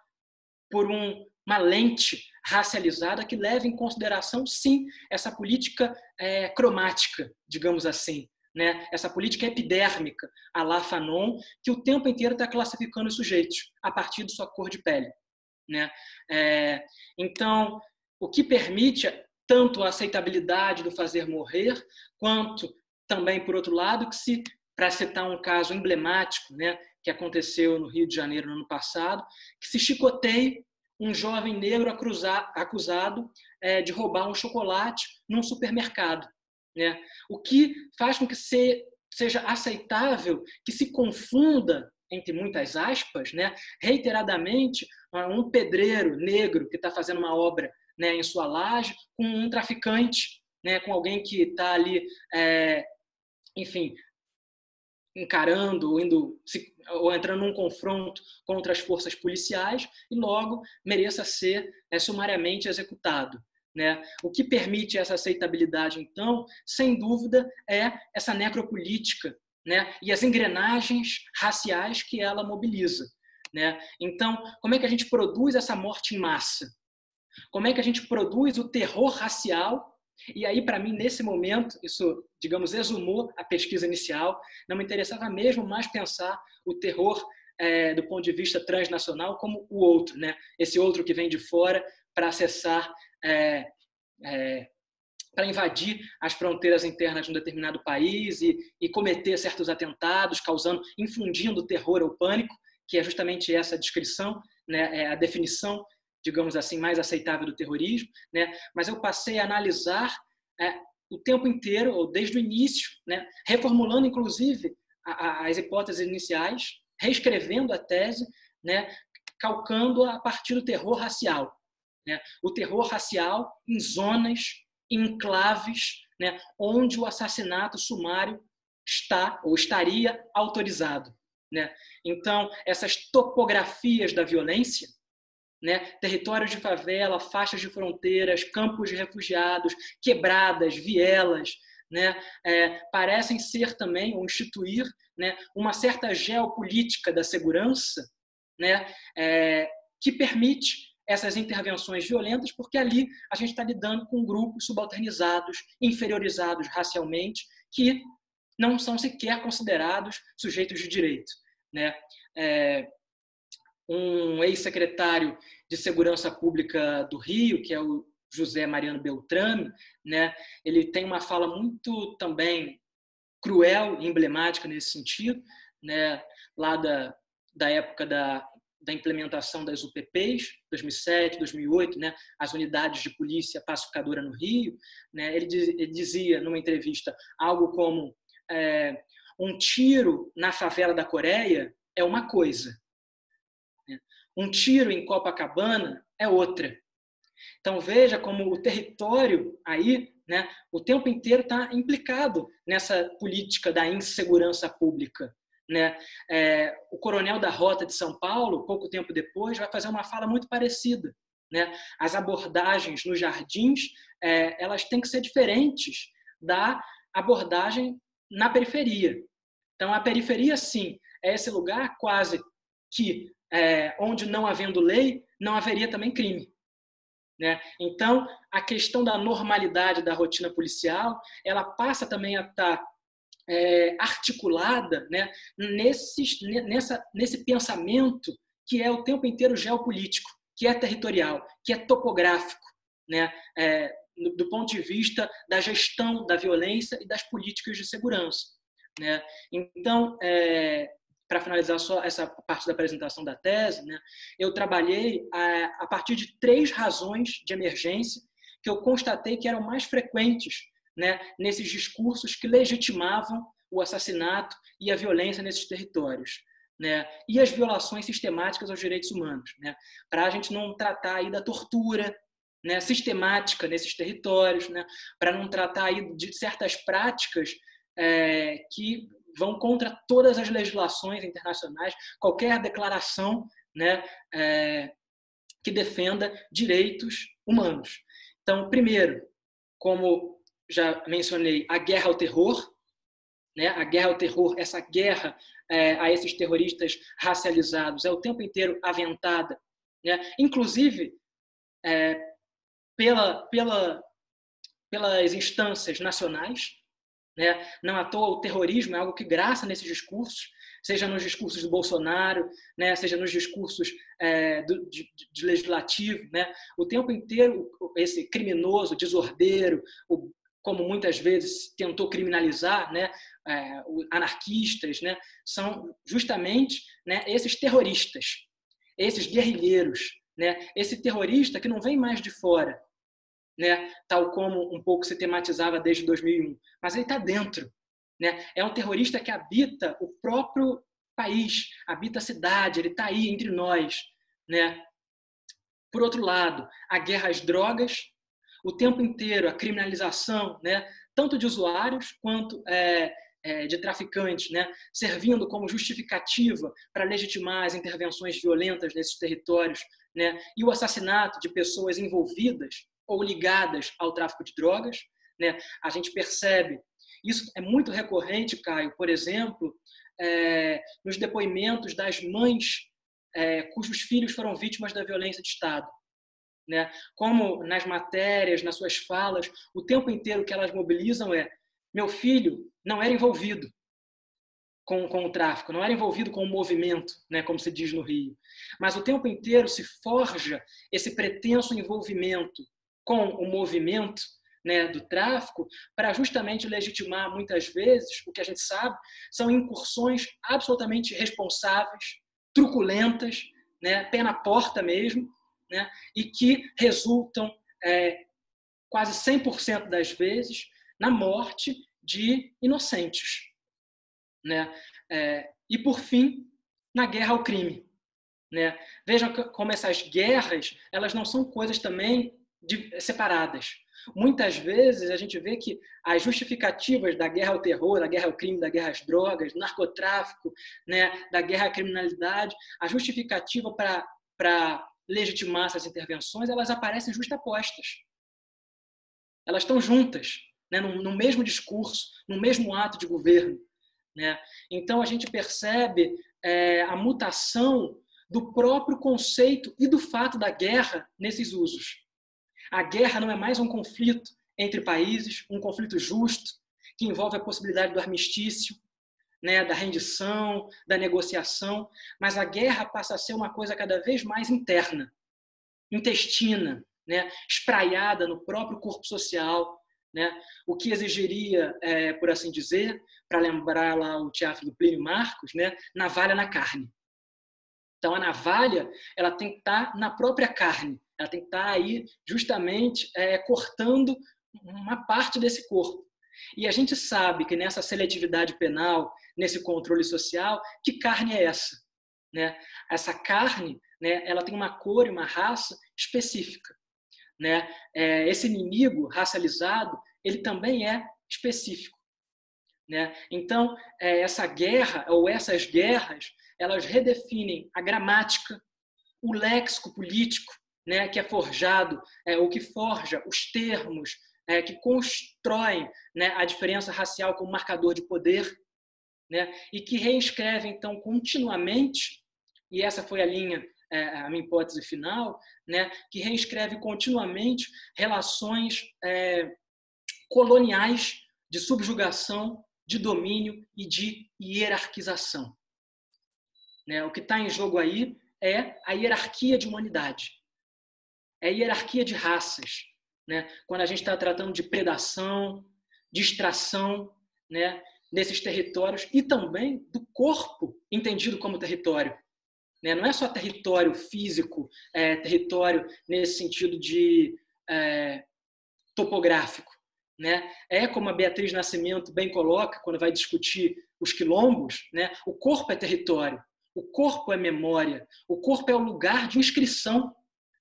por um, uma lente racializada que leve em consideração, sim, essa política é, cromática, digamos assim, né? essa política epidérmica, a la Fanon, que o tempo inteiro está classificando os sujeitos a partir de sua cor de pele. Né? É, então, o que permite tanto a aceitabilidade do fazer morrer, quanto também, por outro lado, que se, para citar um caso emblemático, né, que aconteceu no Rio de Janeiro no ano passado, que se chicoteie um jovem negro acusado é, de roubar um chocolate num supermercado. Né? O que faz com que se, seja aceitável que se confunda, entre muitas aspas, né, reiteradamente, um pedreiro negro que está fazendo uma obra né, em sua laje, com um traficante, né, com alguém que está ali, é, enfim, encarando ou, indo, ou entrando num confronto contra as forças policiais e logo mereça ser é, sumariamente executado. Né? O que permite essa aceitabilidade, então, sem dúvida, é essa necropolítica né? e as engrenagens raciais que ela mobiliza. Né? Então, como é que a gente produz essa morte em massa? Como é que a gente produz o terror racial? E aí, para mim, nesse momento, isso, digamos, exumou a pesquisa inicial. Não me interessava mesmo mais pensar o terror é, do ponto de vista transnacional como o outro, né? Esse outro que vem de fora para acessar, é, é, para invadir as fronteiras internas de um determinado país e, e cometer certos atentados, causando, infundindo terror ou pânico, que é justamente essa descrição, né? É a definição digamos assim, mais aceitável do terrorismo, né? mas eu passei a analisar é, o tempo inteiro, ou desde o início, né? reformulando, inclusive, a, a, as hipóteses iniciais, reescrevendo a tese, né? calcando a partir do terror racial. Né? O terror racial em zonas, em enclaves, né? onde o assassinato sumário está ou estaria autorizado. Né? Então, essas topografias da violência, né? Territórios de favela, faixas de fronteiras, campos de refugiados, quebradas, vielas, né? É, parecem ser também, ou instituir, né? uma certa geopolítica da segurança né? É, que permite essas intervenções violentas, porque ali a gente está lidando com grupos subalternizados, inferiorizados racialmente, que não são sequer considerados sujeitos de direito. Né? É, um ex-secretário de Segurança Pública do Rio, que é o José Mariano Beltrame, né? Ele tem uma fala muito também cruel emblemática nesse sentido, né? Lá da, da época da, da implementação das UPPs, 2007, 2008, né? As unidades de polícia pacificadora no Rio, né? Ele, diz, ele dizia numa entrevista algo como é, um tiro na favela da Coreia é uma coisa, um tiro em Copacabana é outra. Então veja como o território aí, né, o tempo inteiro está implicado nessa política da insegurança pública. Né? É, o coronel da Rota de São Paulo, pouco tempo depois, vai fazer uma fala muito parecida. Né? As abordagens nos jardins, é, elas têm que ser diferentes da abordagem na periferia. Então, a periferia, sim, é esse lugar quase que é, onde não havendo lei, não haveria também crime. Né? Então, a questão da normalidade da rotina policial, ela passa também a estar tá, é, articulada né, nesse, nessa, nesse pensamento que é o tempo inteiro geopolítico, que é territorial, que é topográfico, né, é, do ponto de vista da gestão da violência e das políticas de segurança. Né? Então, é, para finalizar só essa parte da apresentação da tese, né, eu trabalhei a, a, partir de três razões de emergência que eu constatei que eram mais frequentes né, nesses discursos que legitimavam o assassinato e a violência nesses territórios. Né, e as violações sistemáticas aos direitos humanos, né, para a gente não tratar aí da tortura né, sistemática nesses territórios, né, para não tratar aí de certas práticas é, que vão contra todas as legislações internacionais, qualquer declaração né, é, que defenda direitos humanos. Então, primeiro, como já mencionei, a guerra ao terror, né, a guerra ao terror, essa guerra é, a esses terroristas racializados é o tempo inteiro aventada, né, inclusive é, pela, pela, pelas instâncias nacionais, né? Não à toa o terrorismo é algo que graça nesses discursos, seja nos discursos do Bolsonaro, né? seja nos discursos é, do, de, de, legislativo. Né? O tempo inteiro, esse criminoso, desordeiro, o, como muitas vezes tentou criminalizar né? É, anarquistas, né? são justamente né, esses terroristas, esses guerrilheiros. Né? Esse terrorista que não vem mais de fora, né? tal como um pouco se tematizava desde 2001. Mas ele está dentro. Né? É um terrorista que habita o próprio país, habita a cidade, ele está aí entre nós. Né? Por outro lado, a guerra às drogas, o tempo inteiro a criminalização, né? tanto de usuários quanto é, é, de traficantes, né? servindo como justificativa para legitimar as intervenções violentas nesses territórios, né? e o assassinato de pessoas envolvidas ou ligadas ao tráfico de drogas. Né? A gente percebe, isso é muito recorrente, Caio, por exemplo, é, nos depoimentos das mães é, cujos filhos foram vítimas da violência de Estado. Né? Como nas matérias, nas suas falas, o tempo inteiro que elas mobilizam é: meu filho não era envolvido com, com o tráfico, não era envolvido com o movimento, né, como se diz no Rio. Mas o tempo inteiro se forja esse pretenso envolvimento com o movimento né, do tráfico para justamente legitimar, muitas vezes, o que a gente sabe, são incursões absolutamente responsáveis, truculentas, né, pé na porta mesmo, né, e que resultam é, quase 100% das vezes na morte de inocentes. Né? É, e, por fim, na guerra ao crime. Né? Vejam como essas guerras elas não são coisas também separadas. Muitas vezes a gente vê que as justificativas da guerra ao terror, da guerra ao crime, da guerra às drogas, do narcotráfico, né, da guerra à criminalidade, a justificativa para legitimar essas intervenções, elas aparecem justapostas. Elas estão juntas, né, no, no mesmo discurso, no mesmo ato de governo. Né? Então, a gente percebe é, a mutação do próprio conceito e do fato da guerra nesses usos. A guerra não é mais um conflito entre países, um conflito justo, que envolve a possibilidade do armistício, né, da rendição, da negociação, mas a guerra passa a ser uma coisa cada vez mais interna, intestina, né, espraiada no próprio corpo social, né, o que exigiria, é, por assim dizer, para lembrar lá o teatro do Plínio Marcos, né, navalha na carne. Então a navalha ela tem que estar tá na própria carne, ela tem que estar tá aí justamente é, cortando uma parte desse corpo. E a gente sabe que nessa seletividade penal, nesse controle social, que carne é essa? Né? Essa carne, né, ela tem uma cor e uma raça específica. Né? É, esse inimigo racializado, ele também é específico. Né? Então, é, essa guerra, ou essas guerras, elas redefinem a gramática, o léxico político, né, que é forjado, é, ou que forja os termos, é, que constroem né, a diferença racial como marcador de poder, né, e que reescreve, então, continuamente, e essa foi a linha, é, a minha hipótese final, né, que reescreve continuamente relações é, coloniais de subjugação de domínio e de hierarquização. Né? O que está em jogo aí é a hierarquia de humanidade, é hierarquia de raças. Né? Quando a gente está tratando de predação, de extração né? nesses territórios e também do corpo entendido como território. Né? Não é só território físico, é território nesse sentido de é, topográfico, né? É como a Beatriz Nascimento bem coloca quando vai discutir os quilombos, né? O corpo é território, o corpo é memória, o corpo é o lugar de inscrição,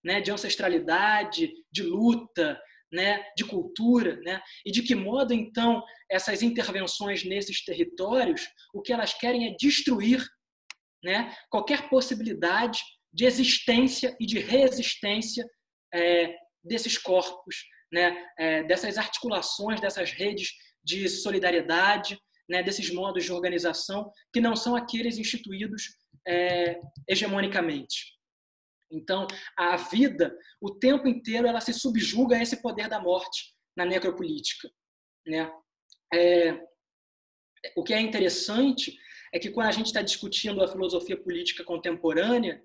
né? De ancestralidade, de luta, né? De cultura, né? E de que modo então essas intervenções nesses territórios, o que elas querem é destruir, né? Qualquer possibilidade de existência e de resistência é, desses corpos, né, é, dessas articulações, dessas redes de solidariedade, né, desses modos de organização que não são aqueles instituídos é, hegemonicamente. Então, a vida, o tempo inteiro, ela se subjuga a esse poder da morte na necropolítica. Né? É, o que é interessante é que quando a gente está discutindo a filosofia política contemporânea,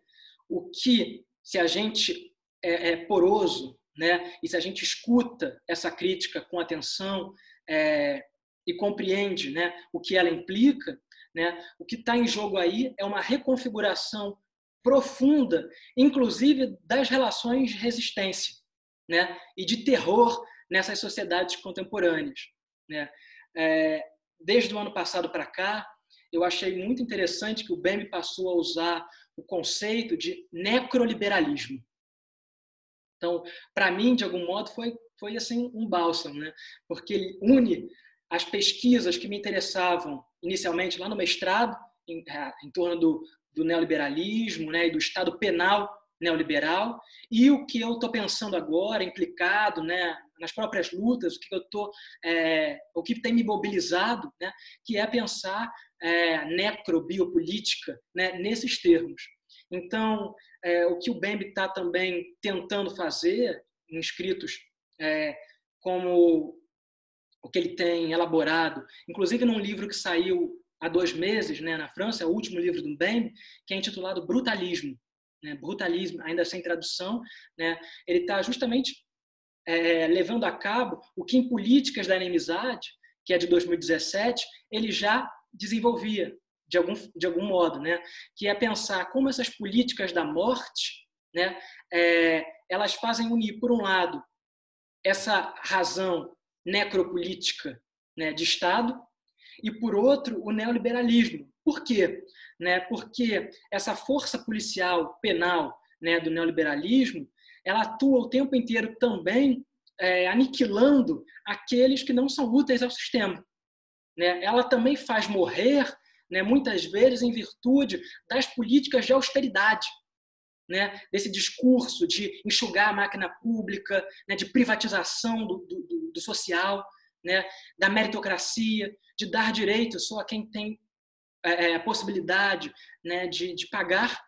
o que, se a gente é, é poroso né? E se a gente escuta essa crítica com atenção é, e compreende, né, o que ela implica, né? O que está em jogo aí é uma reconfiguração profunda, inclusive das relações de resistência, né? E de terror nessas sociedades contemporâneas, né? É, desde o ano passado para cá, eu achei muito interessante que o BEM passou a usar o conceito de necroliberalismo. Então, para mim, de algum modo, foi, foi assim um bálsamo, né? porque ele une as pesquisas que me interessavam inicialmente lá no mestrado, em, em torno do, do neoliberalismo né, e do Estado penal neoliberal, e o que eu estou pensando agora, implicado né, nas próprias lutas, o que eu tô, é, o que tem me mobilizado, né, que é pensar é, necrobiopolítica né, nesses termos. Então, é, o que o BEMB está também tentando fazer, em escritos é, como o que ele tem elaborado, inclusive num livro que saiu há dois meses né, na França, é o último livro do BEMB, que é intitulado Brutalismo. Né, brutalismo, ainda sem tradução, né, ele está justamente é, levando a cabo o que em Políticas da Inimizade, que é de 2017, ele já desenvolvia de algum, de algum modo, né? que é pensar como essas políticas da morte né, é, elas fazem unir, por um lado, essa razão necropolítica né, de Estado e, por outro, o neoliberalismo. Por quê? Né, porque essa força policial penal né, do neoliberalismo ela atua o tempo inteiro também é, aniquilando aqueles que não são úteis ao sistema. Né? Ela também faz morrer, né, muitas vezes, em virtude das políticas de austeridade. Né, desse discurso de enxugar a máquina pública, né, de privatização do, do, do social, né, da meritocracia, de dar direito só a quem tem é, é a possibilidade né, de, de pagar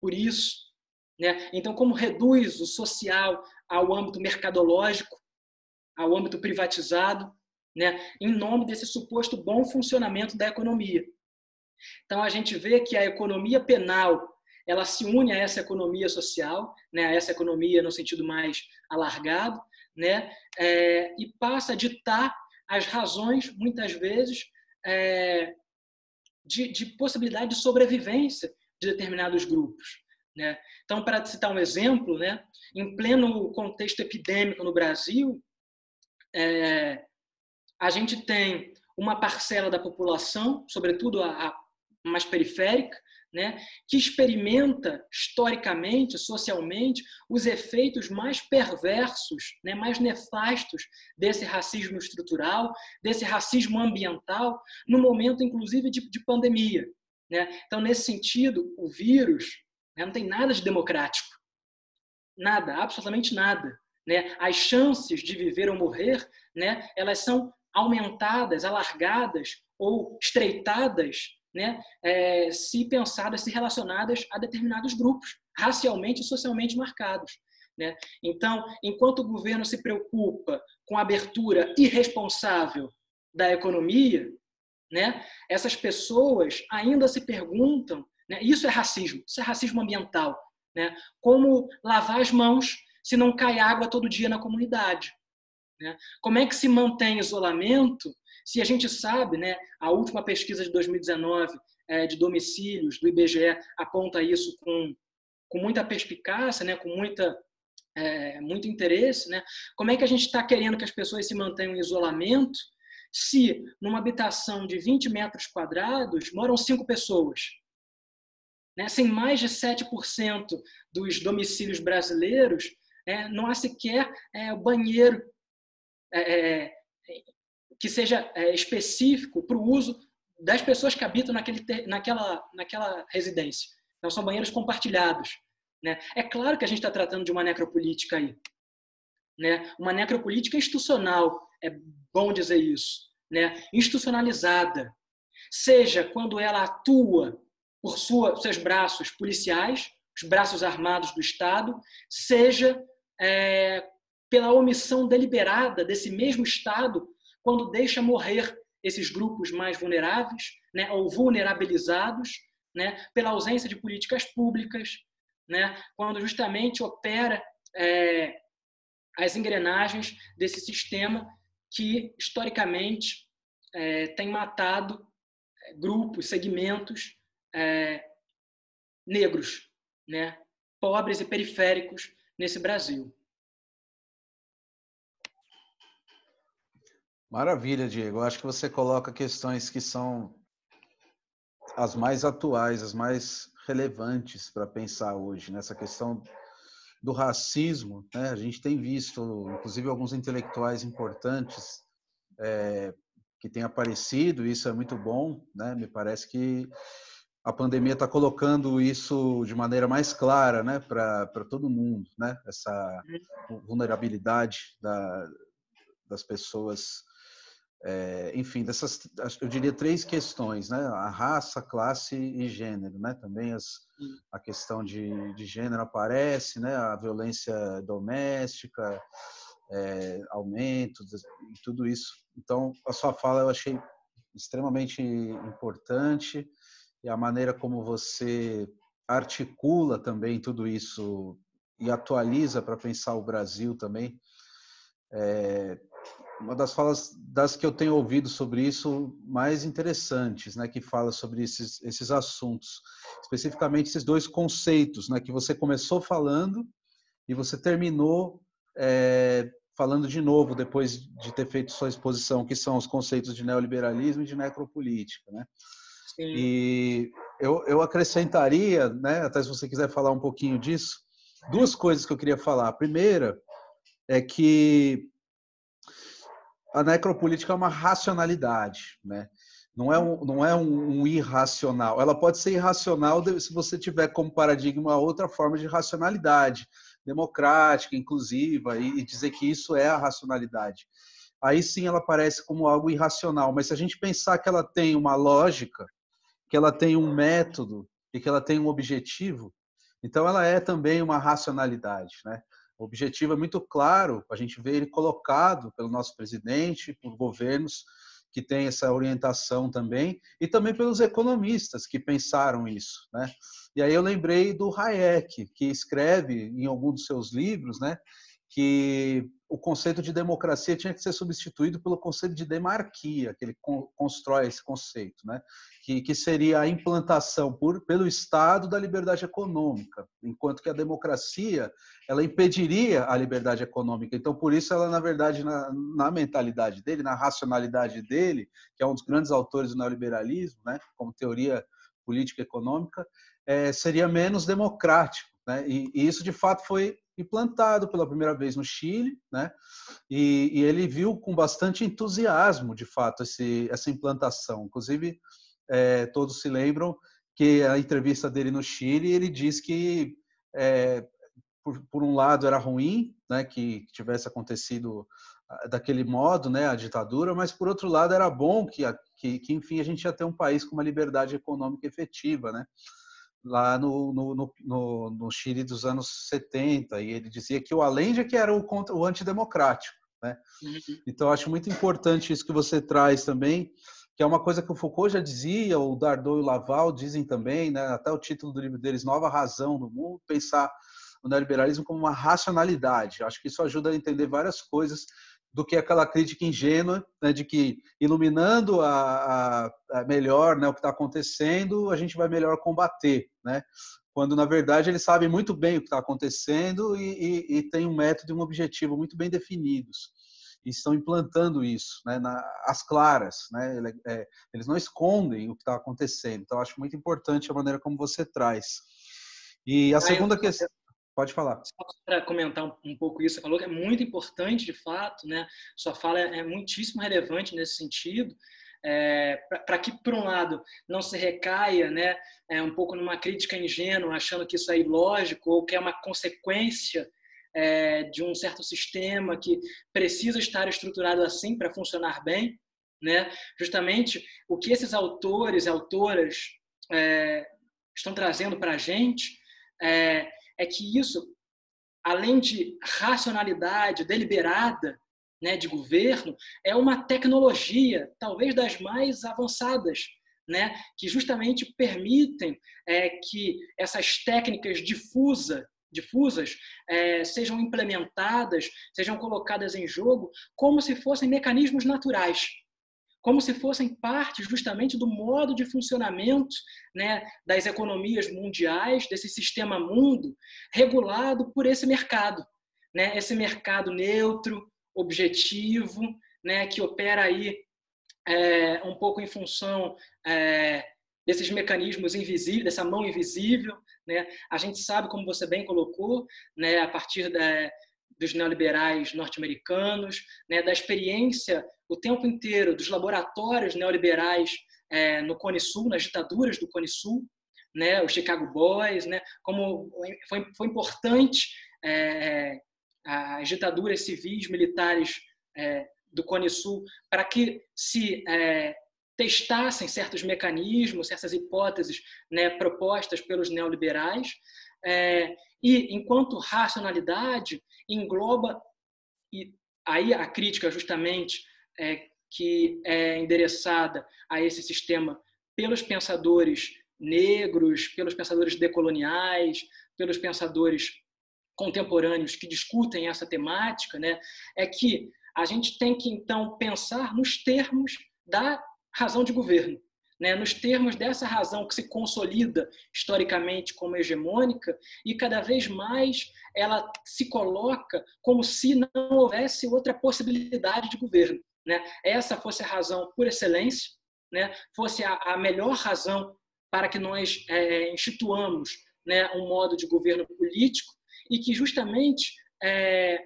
por isso. Né? Então, como reduz o social ao âmbito mercadológico, ao âmbito privatizado, né? em nome desse suposto bom funcionamento da economia. Então, a gente vê que a economia penal ela se une a essa economia social, né? a essa economia no sentido mais alargado, né? É, e passa a ditar as razões, muitas vezes, é, de, de possibilidade de sobrevivência de determinados grupos. Né? Então, para citar um exemplo, né, em pleno contexto epidêmico no Brasil, é, a gente tem uma parcela da população, sobretudo a, a mais periférica, né, que experimenta historicamente, socialmente, os efeitos mais perversos, né, mais nefastos desse racismo estrutural, desse racismo ambiental, no momento, inclusive, de, de pandemia. Né? Então, nesse sentido, o vírus né? Não tem nada de democrático. Nada, absolutamente nada. Né? As chances de viver ou morrer, né, elas são aumentadas, alargadas ou estreitadas, né, é, se pensadas, se relacionadas a determinados grupos, racialmente e socialmente marcados. Né? Então, enquanto o governo se preocupa com a abertura irresponsável da economia, né, essas pessoas ainda se perguntam né? Isso é racismo, isso é racismo ambiental. Né? Como lavar as mãos se não cai água todo dia na comunidade? Né? Como é que se mantém isolamento se a gente sabe, né, a última pesquisa de 2019 é, de domicílios do IBGE aponta isso com, com muita perspicácia, né, com muita, é, muito interesse. Né? Como é que a gente está querendo que as pessoas se mantenham em isolamento se numa habitação de 20 metros quadrados moram cinco pessoas? Né? Sem mais de 7% dos domicílios brasileiros, é, não há sequer é, banheiro é, é que seja é, específico para o uso das pessoas que habitam naquele, naquela, naquela residência. Então, são banheiros compartilhados. Né? É claro que a gente está tratando de uma necropolítica aí. Né? Uma necropolítica institucional, é bom dizer isso. Né? Institucionalizada. Seja quando ela atua por sua, seus braços policiais, os braços armados do Estado, seja é, pela omissão deliberada desse mesmo Estado quando deixa morrer esses grupos mais vulneráveis né, ou vulnerabilizados, né, pela ausência de políticas públicas, né, quando justamente opera é, as engrenagens desse sistema que, historicamente, é, tem matado é, grupos, segmentos é, negros, né, pobres e periféricos nesse Brasil. Maravilha, Diego. Acho que você coloca questões que são as mais atuais, as mais relevantes para pensar hoje nessa questão do racismo. Né? A gente tem visto, inclusive, alguns intelectuais importantes é, que têm aparecido. Isso é muito bom. Né? Me parece que a pandemia está colocando isso de maneira mais clara né, para todo mundo, né? essa vulnerabilidade da, das pessoas é, enfim, dessas, eu diria três questões, né? A raça, classe e gênero, né? Também as, a questão de, de gênero aparece, né? A violência doméstica, é, aumento, tudo isso. Então, a sua fala eu achei extremamente importante e a maneira como você articula também tudo isso e atualiza para pensar o Brasil também. É, uma das falas das que eu tenho ouvido sobre isso mais interessantes, né, que fala sobre esses, esses assuntos, especificamente esses dois conceitos, né, que você começou falando e você terminou é, falando de novo depois de ter feito sua exposição, que são os conceitos de neoliberalismo e de necropolítica, né? Sim. E eu, eu acrescentaria, né, até se você quiser falar um pouquinho disso, duas coisas que eu queria falar. A primeira é que a necropolítica é uma racionalidade, né? Não é, um, não é um, um, irracional. Ela pode ser irracional se você tiver como paradigma outra forma de racionalidade, democrática, inclusiva, e, e dizer que isso é a racionalidade. Aí sim ela parece como algo irracional. Mas se a gente pensar que ela tem uma lógica, que ela tem um método e que ela tem um objetivo, então ela é também uma racionalidade, né? O objetivo é muito claro, a gente vê ele colocado pelo nosso presidente, por governos que têm essa orientação também, e também pelos economistas que pensaram isso. Né? E aí eu lembrei do Hayek, que escreve em algum dos seus livros né, que o conceito de democracia tinha que ser substituído pelo conceito de demarquia, que ele constrói esse conceito, né? Que, que seria a implantação por, pelo Estado da liberdade econômica, enquanto que a democracia ela impediria a liberdade econômica. Então, por isso, ela, na verdade, na, na mentalidade dele, na racionalidade dele, que é um dos grandes autores do neoliberalismo, né? como teoria política econômica, é, seria menos democrático. Né? E, e isso, de fato, foi implantado pela primeira vez no Chile, né? E, e, ele viu com bastante entusiasmo, de fato, esse, essa implantação. Inclusive, é, todos se lembram que a entrevista dele no Chile, ele diz que, é, por, por, um lado, era ruim, né, que tivesse acontecido ah, daquele modo, né, a ditadura, mas por outro lado era bom que, que, que enfim, a gente ia ter um país com uma liberdade econômica efetiva, né? lá no, no, no, no, Chile dos anos 70, e ele dizia que o Allende que era o, contra, o antidemocrático. Né? Uhum. Então, acho muito importante isso que você traz também, que é uma coisa que o Foucault já dizia, o Dardot e o Laval dizem também, né? até o título do livro deles, Nova Razão no Mundo, pensar o neoliberalismo como uma racionalidade. Acho que isso ajuda a entender várias coisas do que aquela crítica ingênua né, de que iluminando a, a, a melhor né, o que está acontecendo, a gente vai melhor combater, né? Quando na verdade eles sabem muito bem o que está acontecendo e, e, e tem um método e um objetivo muito bem definidos e estão implantando isso, né, na, as claras, né? É, eles não escondem o que está acontecendo. Então acho muito importante a maneira como você traz. E a segunda questão Pode falar. Só para comentar um, um, pouco isso, você falou que é muito importante, de fato, né? Sua fala é, é muitíssimo relevante nesse sentido, é, para que, por um lado, não se recaia né, é, um pouco numa crítica ingênua, achando que isso é ilógico ou que é uma consequência é, de um certo sistema que precisa estar estruturado assim para funcionar bem. Né? Justamente o que esses autores e autoras é, estão trazendo para a gente é, é que isso, além de racionalidade deliberada né, de governo, é uma tecnologia, talvez das mais avançadas, né, que justamente permitem é, que essas técnicas difusa, difusas é, sejam implementadas, sejam colocadas em jogo como se fossem mecanismos naturais como se fossem parte justamente do modo de funcionamento né, das economias mundiais, desse sistema mundo, regulado por esse mercado. Né, esse mercado neutro, objetivo, né, que opera aí é, um pouco em função é, desses mecanismos invisíveis, dessa mão invisível. Né? A gente sabe, como você bem colocou, né, a partir da, dos neoliberais norte-americanos, né, da experiência o tempo inteiro dos laboratórios neoliberais é, no Cone Sul, nas ditaduras do Cone Sul, né, os Chicago Boys, né, como foi, foi importante é, as ditaduras civis militares é, do Cone Sul para que se é, testassem certos mecanismos, certas hipóteses né, propostas pelos neoliberais. É, e, enquanto racionalidade, engloba, e aí a crítica justamente é, que é endereçada a esse sistema pelos pensadores negros, pelos pensadores decoloniais, pelos pensadores contemporâneos que discutem essa temática, né, é que a gente tem que então pensar nos termos da razão de governo, né, nos termos dessa razão que se consolida historicamente como hegemônica e cada vez mais ela se coloca como se não houvesse outra possibilidade de governo. Né? Essa fosse a razão por excelência, né? fosse a, a melhor razão para que nós é, instituamos né, um modo de governo político e que justamente é,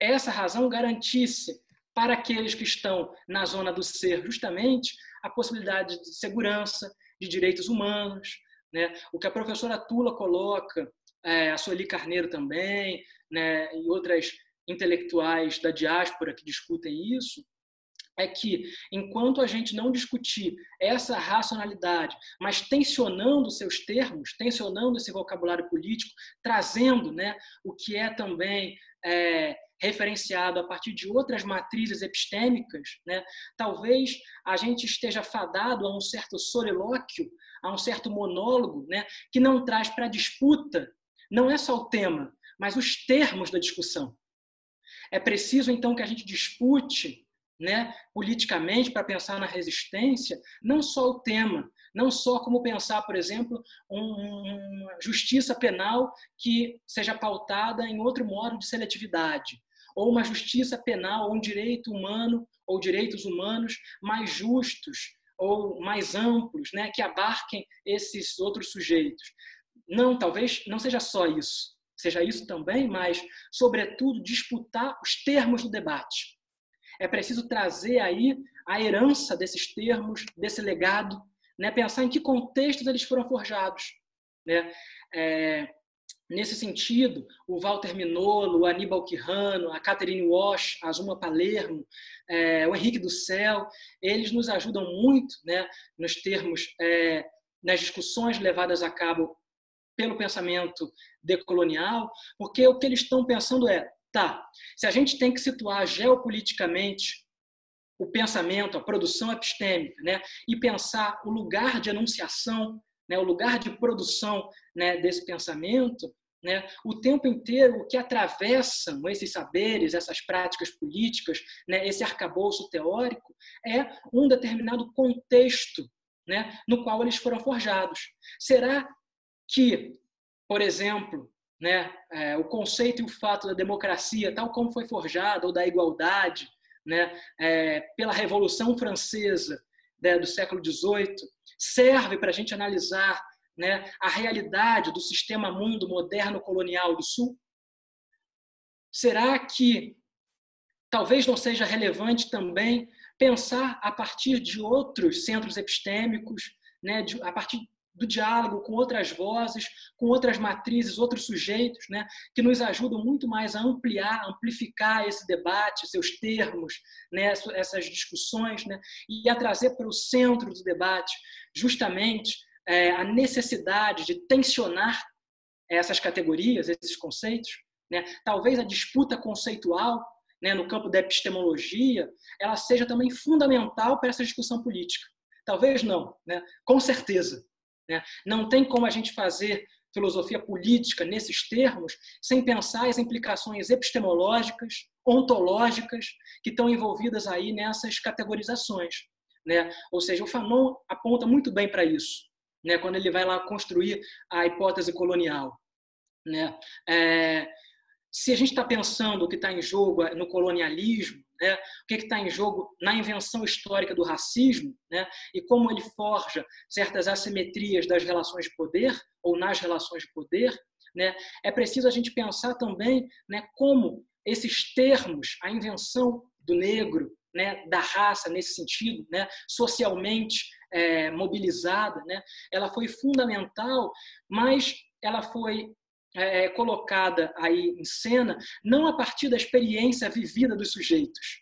essa razão garantisse para aqueles que estão na zona do ser, justamente, a possibilidade de segurança, de direitos humanos. Né? O que a professora Tula coloca, é, a Sueli Carneiro também, né, e outras intelectuais da diáspora que discutem isso, é que enquanto a gente não discutir essa racionalidade, mas tensionando seus termos, tensionando esse vocabulário político, trazendo né, o que é também é, referenciado a partir de outras matrizes epistêmicas, né, talvez a gente esteja fadado a um certo solilóquio, a um certo monólogo, né, que não traz para a disputa, não é só o tema, mas os termos da discussão. É preciso, então, que a gente dispute né, politicamente para pensar na resistência, não só o tema, não só como pensar, por exemplo, uma justiça penal que seja pautada em outro modo de seletividade, ou uma justiça penal, ou um direito humano, ou direitos humanos mais justos, ou mais amplos, né, que abarquem esses outros sujeitos. Não, talvez não seja só isso, seja isso também, mas, sobretudo, disputar os termos do debate é preciso trazer aí a herança desses termos, desse legado, né? pensar em que contextos eles foram forjados. Né? É, nesse sentido, o Walter Minolo, o Aníbal Quirrano, a Catherine Walsh, a Zuma Palermo, é, o Henrique do Céu, eles nos ajudam muito né, nos termos, é, nas discussões levadas a cabo pelo pensamento decolonial, porque o que eles estão pensando é Tá, se a gente tem que situar geopoliticamente o pensamento, a produção epistêmica, né, e pensar o lugar de enunciação, né, o lugar de produção né, desse pensamento, né, o tempo inteiro o que atravessam esses saberes, essas práticas políticas, né, esse arcabouço teórico, é um determinado contexto né, no qual eles foram forjados. Será que, por exemplo, né, é, o conceito e o fato da democracia, tal como foi forjada, ou da igualdade, né, é, pela Revolução Francesa né, do século XVIII, serve para a gente analisar né, a realidade do sistema mundo moderno colonial do Sul? Será que talvez não seja relevante também pensar a partir de outros centros epistêmicos, né, de, a partir do diálogo com outras vozes, com outras matrizes, outros sujeitos, né, que nos ajudam muito mais a ampliar, amplificar esse debate, seus termos, né, essas discussões, né, e a trazer para o centro do debate justamente é, a necessidade de tensionar essas categorias, esses conceitos. Né, talvez a disputa conceitual né, no campo da epistemologia, ela seja também fundamental para essa discussão política. Talvez não, né? com certeza. Né? Não tem como a gente fazer filosofia política nesses termos sem pensar as implicações epistemológicas, ontológicas que estão envolvidas aí nessas categorizações. Né? Ou seja, o Fanon aponta muito bem para isso, né? quando ele vai lá construir a hipótese colonial. Né? É, se a gente está pensando o que está em jogo no colonialismo, né? o que está em jogo na invenção histórica do racismo, né? e como ele forja certas assimetrias das relações de poder ou nas relações de poder, né? é preciso a gente pensar também né, como esses termos, a invenção do negro, né, da raça nesse sentido, né, socialmente é, mobilizada, né, ela foi fundamental, mas ela foi é, é, colocada aí em cena não a partir da experiência vivida dos sujeitos,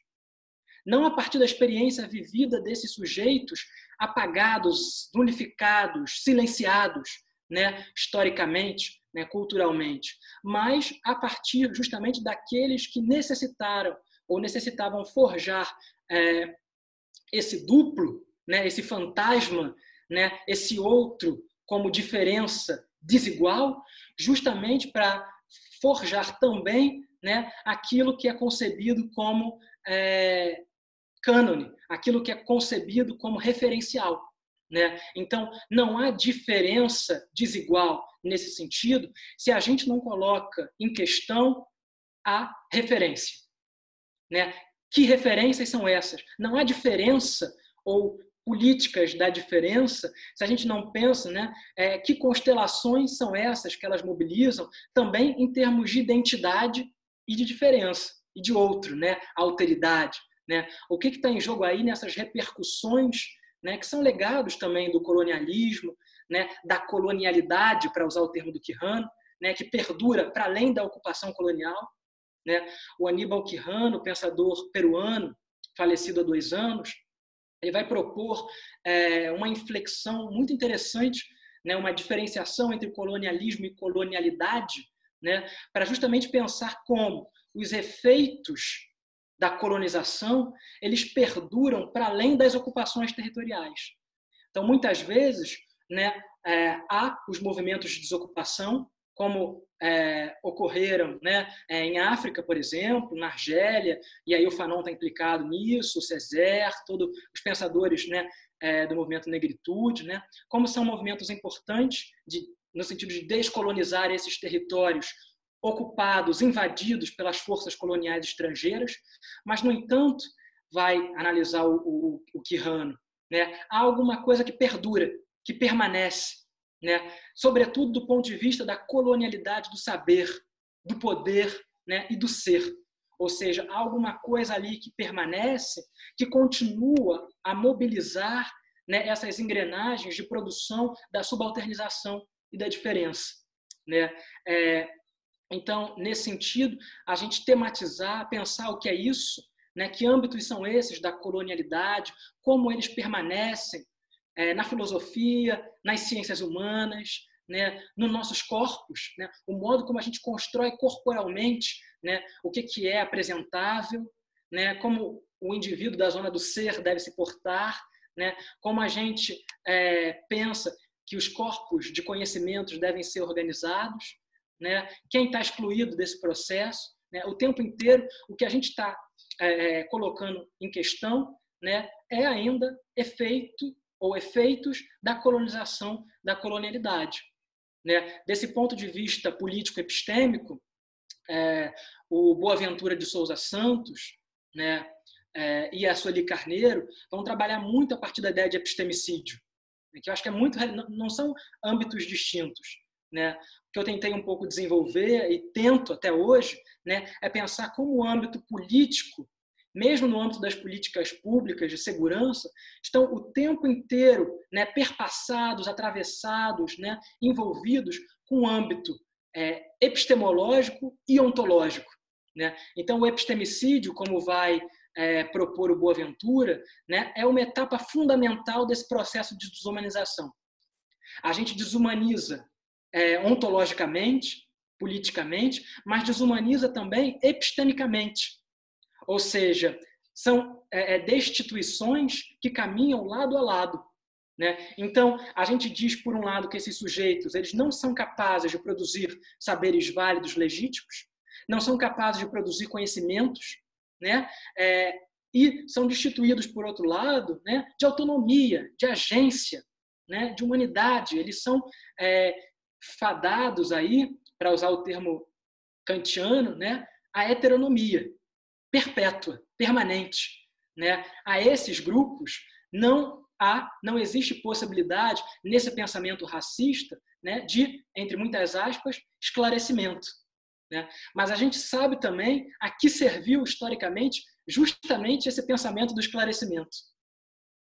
não a partir da experiência vivida desses sujeitos apagados, nulificados, silenciados, né, historicamente, né, culturalmente, mas a partir justamente daqueles que necessitaram ou necessitavam forjar é, esse duplo, né, esse fantasma, né, esse outro como diferença desigual, justamente para forjar também né, aquilo que é concebido como é, cânone, aquilo que é concebido como referencial. Né? Então, não há diferença desigual nesse sentido se a gente não coloca em questão a referência. Né? Que referências são essas? Não há diferença ou políticas da diferença se a gente não pensa né, é, que constelações são essas que elas mobilizam também em termos de identidade e de diferença e de outro, né, alteridade. Né? O que está em jogo aí nessas repercussões né, que são legados também do colonialismo, né, da colonialidade, para usar o termo do Quijano, né, que perdura para além da ocupação colonial. Né? O Aníbal Quijano, pensador peruano, falecido há dois anos, ele vai propor é, uma inflexão muito interessante, né, uma diferenciação entre colonialismo e colonialidade, né, para justamente pensar como os efeitos da colonização, eles perduram para além das ocupações territoriais. Então, muitas vezes, né, é, há os movimentos de desocupação, como é, ocorreram né, é, em África, por exemplo, na Argélia, e aí o Fanon está implicado nisso, o Césaire, todos os pensadores né, é, do movimento negritude, né, como são movimentos importantes de, no sentido de descolonizar esses territórios ocupados, invadidos pelas forças coloniais estrangeiras, mas, no entanto, vai analisar o, o, o né? há alguma coisa que perdura, que permanece, né? sobretudo do ponto de vista da colonialidade do saber, do poder né? e do ser. Ou seja, há alguma coisa ali que permanece, que continua a mobilizar né, essas engrenagens de produção da subalternização e da diferença. Né? É, então, nesse sentido, a gente tematizar, pensar o que é isso, né? que âmbitos são esses da colonialidade, como eles permanecem é, na filosofia, nas ciências humanas, né? nos nossos corpos, né? o modo como a gente constrói corporalmente né? o que, que é apresentável, né? como o indivíduo da zona do ser deve se portar, né? como a gente é, pensa que os corpos de conhecimentos devem ser organizados, né? quem está excluído desse processo. Né? O tempo inteiro, o que a gente está é, é, colocando em questão né, é ainda efeito ou efeitos da colonização, da colonialidade. Né? Desse ponto de vista político-epistêmico, é, o Boaventura de Souza Santos né, é, e a Sueli Carneiro vão trabalhar muito a partir da ideia de epistemicídio, né, que eu acho que é muito, não são âmbitos distintos. Né? O que eu tentei um pouco desenvolver e tento até hoje né, é pensar como o âmbito político, mesmo no âmbito das políticas públicas de segurança, estão o tempo inteiro né, perpassados, atravessados, né, envolvidos com o âmbito é, epistemológico e ontológico. Né? Então, o epistemicídio, como vai é, propor o Boaventura, né, é uma etapa fundamental desse processo de desumanização. A gente desumaniza é, ontologicamente, politicamente, mas desumaniza também epistemicamente. Ou seja, são é, é, destituições que caminham lado a lado. Né? Então, a gente diz, por um lado, que esses sujeitos eles não são capazes de produzir saberes válidos, legítimos, não são capazes de produzir conhecimentos, né? É, e são destituídos, por outro lado, né, de autonomia, de agência, né, de humanidade. Eles são é, fadados aí, para usar o termo kantiano, né, a heteronomia perpétua, permanente, né? A esses grupos não há, não existe possibilidade nesse pensamento racista, né, de entre muitas aspas, esclarecimento, né? Mas a gente sabe também a que serviu historicamente justamente esse pensamento do esclarecimento.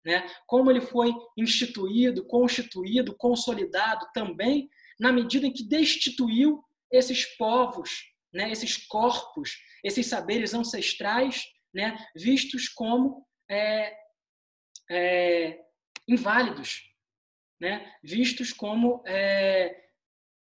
Né? Como ele foi instituído, constituído, consolidado também na medida em que destituiu esses povos, né, esses corpos, esses saberes ancestrais né, vistos como é, é, inválidos, né, vistos como é,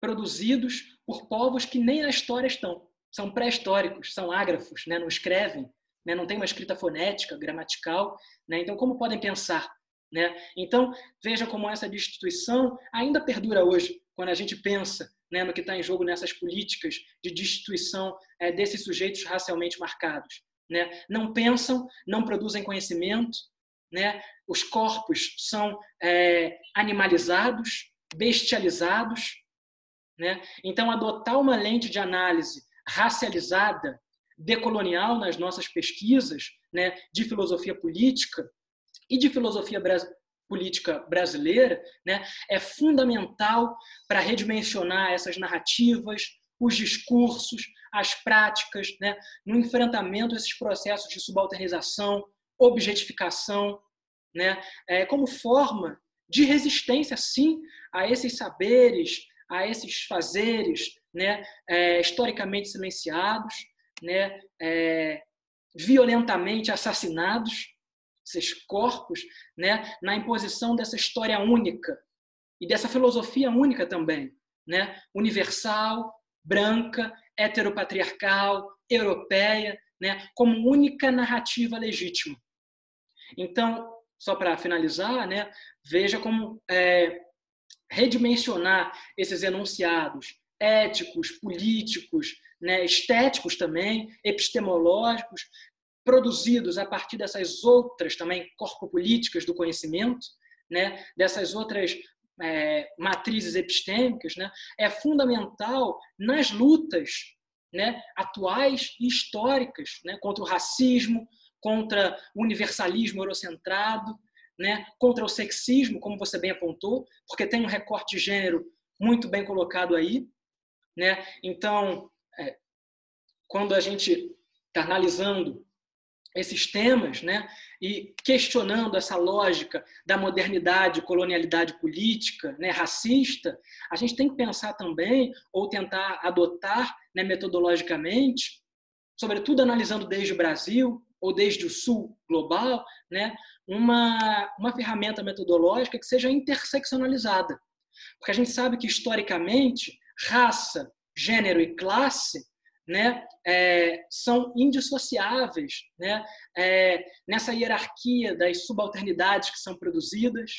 produzidos por povos que nem na história estão. São pré-históricos, são ágrafos, né, não escrevem, né, não tem uma escrita fonética, gramatical. Né, então, como podem pensar? Né? Então, veja como essa destituição ainda perdura hoje, quando a gente pensa né, no que está em jogo nessas políticas de destituição é, desses sujeitos racialmente marcados. Né? Não pensam, não produzem conhecimento, né? os corpos são é, animalizados, bestializados. Né? Então, adotar uma lente de análise racializada, decolonial nas nossas pesquisas né, de filosofia política e de filosofia política brasileira né, é fundamental para redimensionar essas narrativas, os discursos, as práticas, né, no enfrentamento desses processos de subalternização, objetificação, né, é, como forma de resistência, sim, a esses saberes, a esses fazeres né, é, historicamente silenciados, né, é, violentamente assassinados, esses corpos, né, na imposição dessa história única e dessa filosofia única também, né, universal, branca, heteropatriarcal, europeia, né, como única narrativa legítima. Então, só para finalizar, né, veja como é, redimensionar esses enunciados éticos, políticos, né, estéticos também, epistemológicos, produzidos a partir dessas outras também corpopolíticas do conhecimento, né, dessas outras é, matrizes epistêmicas, né, é fundamental nas lutas né, atuais e históricas né, contra o racismo, contra o universalismo eurocentrado, né, contra o sexismo, como você bem apontou, porque tem um recorte de gênero muito bem colocado aí. Né? Então, é, quando a gente está analisando esses temas, né? E questionando essa lógica da modernidade, colonialidade política, né, racista, a gente tem que pensar também ou tentar adotar, né, metodologicamente, sobretudo analisando desde o Brasil ou desde o Sul global, né, uma uma ferramenta metodológica que seja interseccionalizada, porque a gente sabe que historicamente raça, gênero e classe né, é, são indissociáveis né, é, nessa hierarquia das subalternidades que são produzidas,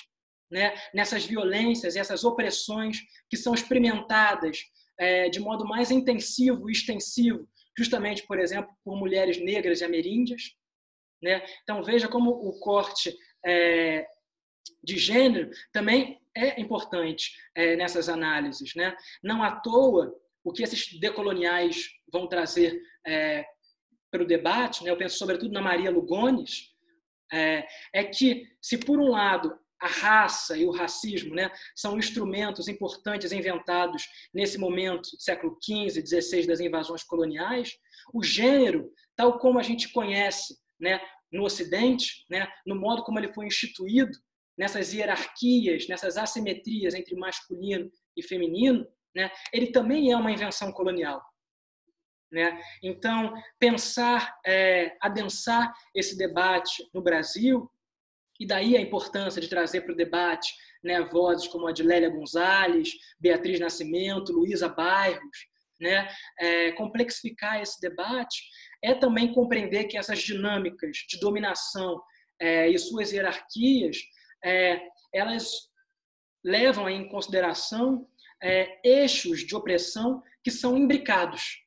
né, nessas violências essas opressões que são experimentadas é, de modo mais intensivo e extensivo, justamente, por exemplo, por mulheres negras e ameríndias. Né? Então, veja como o corte é, de gênero também é importante é, nessas análises. Né? Não à toa, o que esses decoloniais vão trazer é, para o debate, né, eu penso sobretudo na Maria Lugones, é, é, que, se por um lado a raça e o racismo né, são instrumentos importantes inventados nesse momento século XV, XVI das invasões coloniais, o gênero, tal como a gente conhece né, no Ocidente, né, no modo como ele foi instituído, nessas hierarquias, nessas assimetrias entre masculino e feminino, né, ele também é uma invenção colonial. Né? Então, pensar, é, adensar esse debate no Brasil, e daí a importância de trazer para o debate né, vozes como a de Lélia Gonzalez, Beatriz Nascimento, Luísa Bairros, né, é, complexificar esse debate é também compreender que essas dinâmicas de dominação é, e suas hierarquias, é, elas levam em consideração é, eixos de opressão que são imbricados,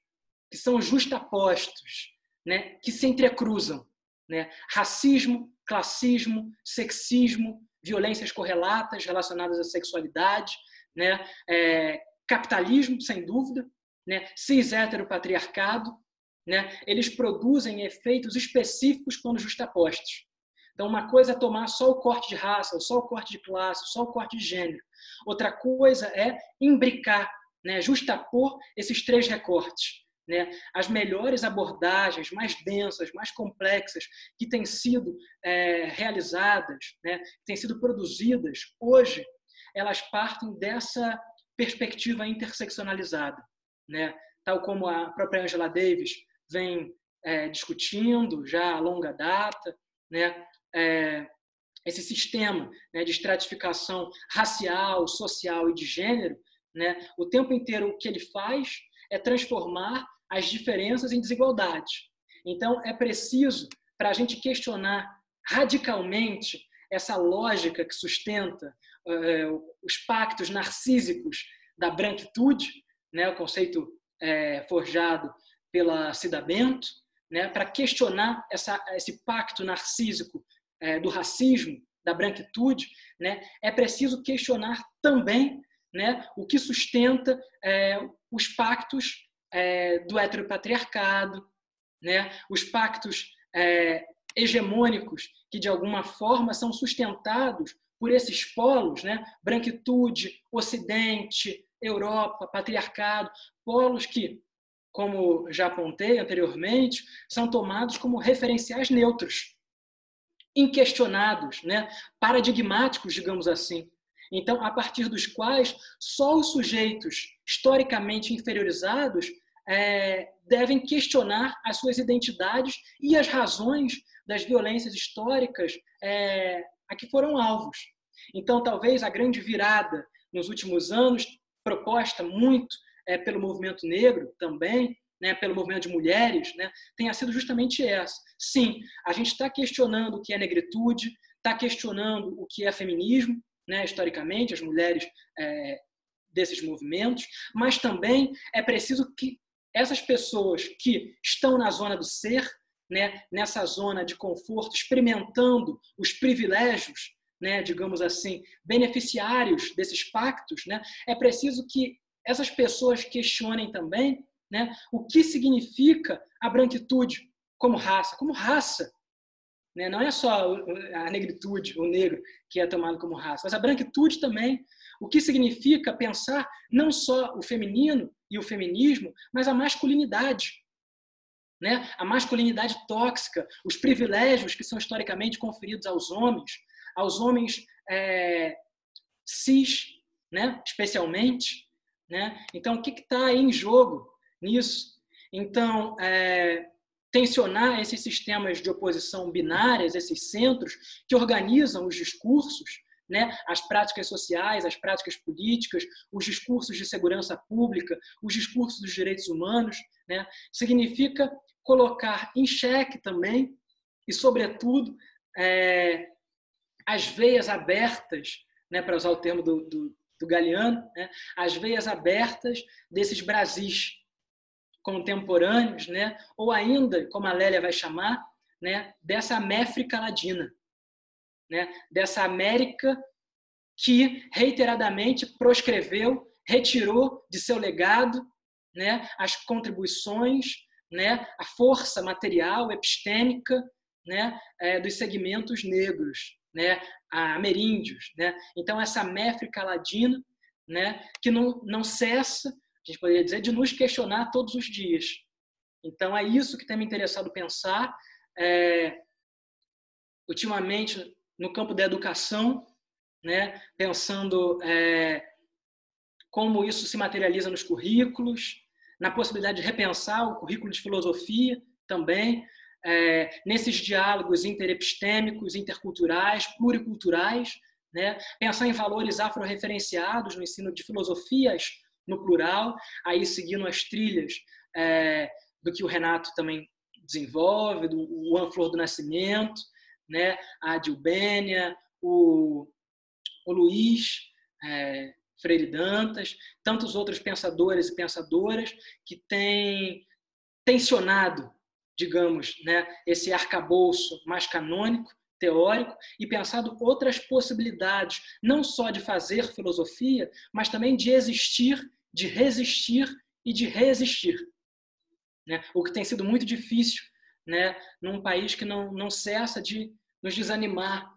que são justapostos, né, que se entrecruzam. Né? Racismo, classismo, sexismo, violências correlatas relacionadas à sexualidade, né? É, capitalismo, sem dúvida, né? cis heteropatriarcado, né? eles produzem efeitos específicos quando justapostos. Então, uma coisa é tomar só o corte de raça, só o corte de classe, só o corte de gênero. Outra coisa é imbricar, né, justapor esses três recortes. Né? As melhores abordagens, mais densas, mais complexas, que têm sido é, realizadas, né, que têm sido produzidas hoje, elas partem dessa perspectiva interseccionalizada. Né? Tal como a própria Angela Davis vem é, discutindo já a longa data, né? É, esse sistema né, de estratificação racial, social e de gênero, né, o tempo inteiro o que ele faz é transformar as diferenças em desigualdades. Então, é preciso, para a gente questionar radicalmente essa lógica que sustenta uh, os pactos narcísicos da branquitude, né, o conceito é, forjado pela Cida Bento, né, para questionar essa, esse pacto narcísico é, do racismo, da branquitude, né, é preciso questionar também né, o que sustenta é, os pactos é, do heteropatriarcado, né, os pactos é, hegemônicos que, de alguma forma, são sustentados por esses polos, né, branquitude, ocidente, Europa, patriarcado, polos que, como já apontei anteriormente, são tomados como referenciais neutros, inquestionados, né, paradigmáticos, digamos assim. Então, a partir dos quais só os sujeitos historicamente inferiorizados é, devem questionar as suas identidades e as razões das violências históricas é, a que foram alvos. Então, talvez a grande virada nos últimos anos, proposta muito é, pelo movimento negro também, né, pelo movimento de mulheres, né, tenha sido justamente essa. Sim, a gente está questionando o que é negritude, está questionando o que é feminismo, né, historicamente, as mulheres é, desses movimentos, mas também é preciso que essas pessoas que estão na zona do ser, né, nessa zona de conforto, experimentando os privilégios, né, digamos assim, beneficiários desses pactos, né, é preciso que essas pessoas questionem também né? O que significa a branquitude como raça? Como raça. Né? Não é só a negritude, o negro, que é tomado como raça, mas a branquitude também. O que significa pensar não só o feminino e o feminismo, mas a masculinidade. Né? A masculinidade tóxica, os privilégios que são historicamente conferidos aos homens, aos homens é, cis, né? especialmente. Né? Então, o que está em jogo? Nisso. Então, é, tensionar esses sistemas de oposição binárias, esses centros que organizam os discursos, né, as práticas sociais, as práticas políticas, os discursos de segurança pública, os discursos dos direitos humanos, né, significa colocar em xeque também e, sobretudo, é, as veias abertas, né, para usar o termo do, do, do Galeano, né, as veias abertas desses Brasis contemporâneos, né? ou ainda, como a Lélia vai chamar, né? dessa Améfrica Ladina, né? dessa América que reiteradamente proscreveu, retirou de seu legado né? as contribuições, né? a força material, epistêmica né? É, dos segmentos negros, né? ameríndios. Né? Então, essa Améfrica Ladina né? que não, não cessa a gente poderia dizer, de nos questionar todos os dias. Então, é isso que tem me interessado pensar. É, ultimamente, no campo da educação, né, pensando é, como isso se materializa nos currículos, na possibilidade de repensar o currículo de filosofia também, é, nesses diálogos interepistêmicos, interculturais, pluriculturais, né? pensar em valores afro-referenciados no ensino de filosofias no plural, aí seguindo as trilhas é, do que o Renato também desenvolve, do Juan Flor do Nascimento, né, a Dilbênia, o, o Luiz é, Freire Dantas, tantos outros pensadores e pensadoras que têm tensionado, digamos, né, esse arcabouço mais canônico, teórico, e pensado outras possibilidades, não só de fazer filosofia, mas também de existir de resistir e de resistir. Né? O que tem sido muito difícil né? num país que não, não cessa de nos desanimar,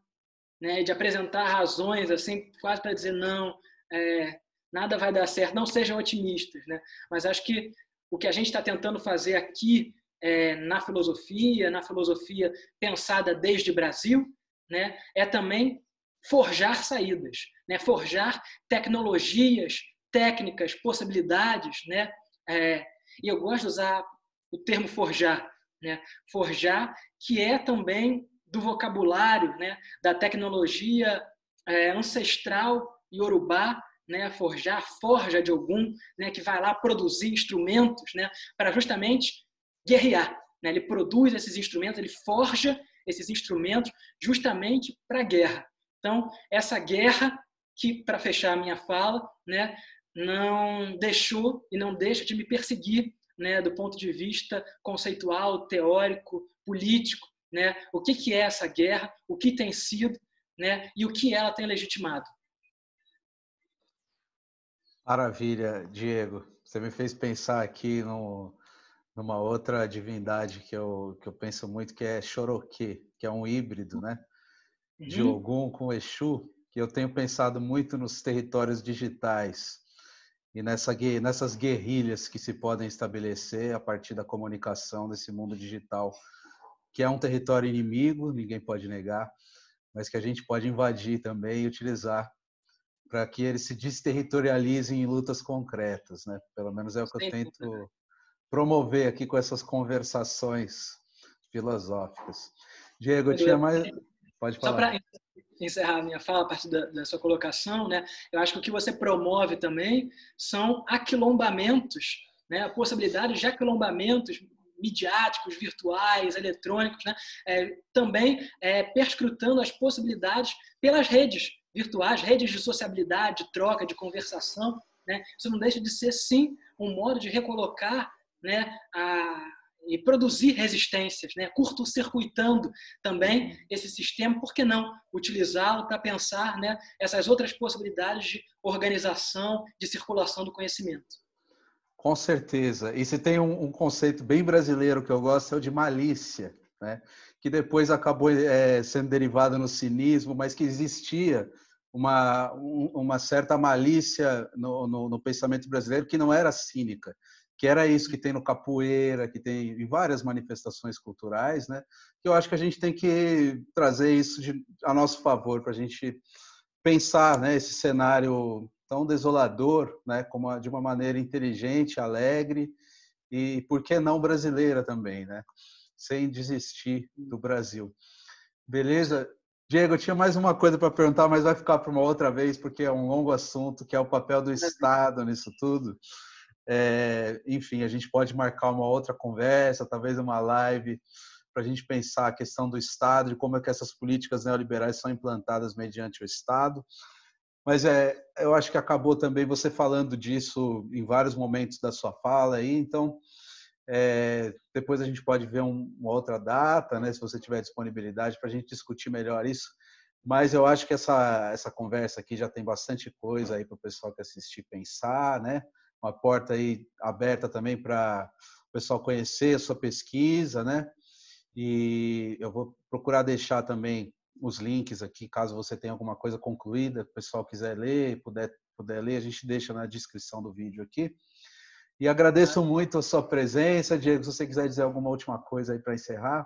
né? de apresentar razões assim quase para dizer não, é, nada vai dar certo, não sejam otimistas. Né? Mas acho que o que a gente está tentando fazer aqui é, na filosofia, na filosofia pensada desde Brasil, né? é também forjar saídas, né? forjar tecnologias técnicas, possibilidades, né? É, e eu gosto de usar o termo forjar, né? Forjar, que é também do vocabulário, né? Da tecnologia é, ancestral iorubá, né? Forjar, forja de algum, né? Que vai lá produzir instrumentos, né? Para justamente guerrear, né? Ele produz esses instrumentos, ele forja esses instrumentos justamente para a guerra. Então, essa guerra que, para fechar a minha fala, né, não deixou e não deixa de me perseguir né, do ponto de vista conceitual, teórico, político, né, o que, que é essa guerra, o que tem sido né, e o que ela tem legitimado. Maravilha, Diego. Você me fez pensar aqui no, numa outra divindade que eu, que eu penso muito, que é Choroque, que é um híbrido, né? De uhum. Ogum com Exu, que eu tenho pensado muito nos territórios digitais e nessa, nessas guerrilhas que se podem estabelecer a partir da comunicação desse mundo digital, que é um território inimigo, ninguém pode negar, mas que a gente pode invadir também e utilizar para que ele se desterritorialize em lutas concretas, né? Pelo menos é o que eu tento promover aqui com essas conversações filosóficas. Diego, eu tinha mais. Pode falar. Só para encerrar a minha fala a partir da, da, sua colocação, né? Eu acho que o que você promove também são aquilombamentos, né? A possibilidade de aquilombamentos midiáticos, virtuais, eletrônicos, né? É, também é, perscrutando as possibilidades pelas redes virtuais, redes de sociabilidade, de troca, de conversação, né? Isso não deixa de ser sim um modo de recolocar, né? A, e produzir resistências, né? curto-circuitando também esse sistema, por que não utilizá-lo para pensar né, essas outras possibilidades de organização, de circulação do conhecimento? Com certeza. E se tem um, um conceito bem brasileiro que eu gosto, é o de malícia, né? que depois acabou é, sendo derivado no cinismo, mas que existia uma, uma certa malícia no, no, no pensamento brasileiro que não era cínica, que era isso que tem no capoeira, que tem em várias manifestações culturais, né? Que eu acho que a gente tem que trazer isso de, a nosso favor para a gente pensar, né? Esse cenário tão desolador, né? Como de uma maneira inteligente, alegre e por que não brasileira também, né? Sem desistir do Brasil. Beleza? Diego, eu tinha mais uma coisa para perguntar, mas vai ficar para uma outra vez, porque é um longo assunto, que é o papel do Estado nisso tudo. É, enfim, a gente pode marcar uma outra conversa, talvez uma live, para a gente pensar a questão do Estado, de como é que essas políticas neoliberais são implantadas mediante o Estado. Mas é, eu acho que acabou também você falando disso em vários momentos da sua fala aí, então é, depois a gente pode ver um, uma outra data, né, se você tiver disponibilidade, para a gente discutir melhor isso. Mas eu acho que essa, essa conversa aqui já tem bastante coisa aí para o pessoal que assistir pensar, né? Uma porta aí aberta também para o pessoal conhecer a sua pesquisa, né? E eu vou procurar deixar também os links aqui, caso você tenha alguma coisa concluída, o pessoal quiser ler, puder, puder ler, a gente deixa na descrição do vídeo aqui. E agradeço muito a sua presença, Diego, se você quiser dizer alguma última coisa aí para encerrar.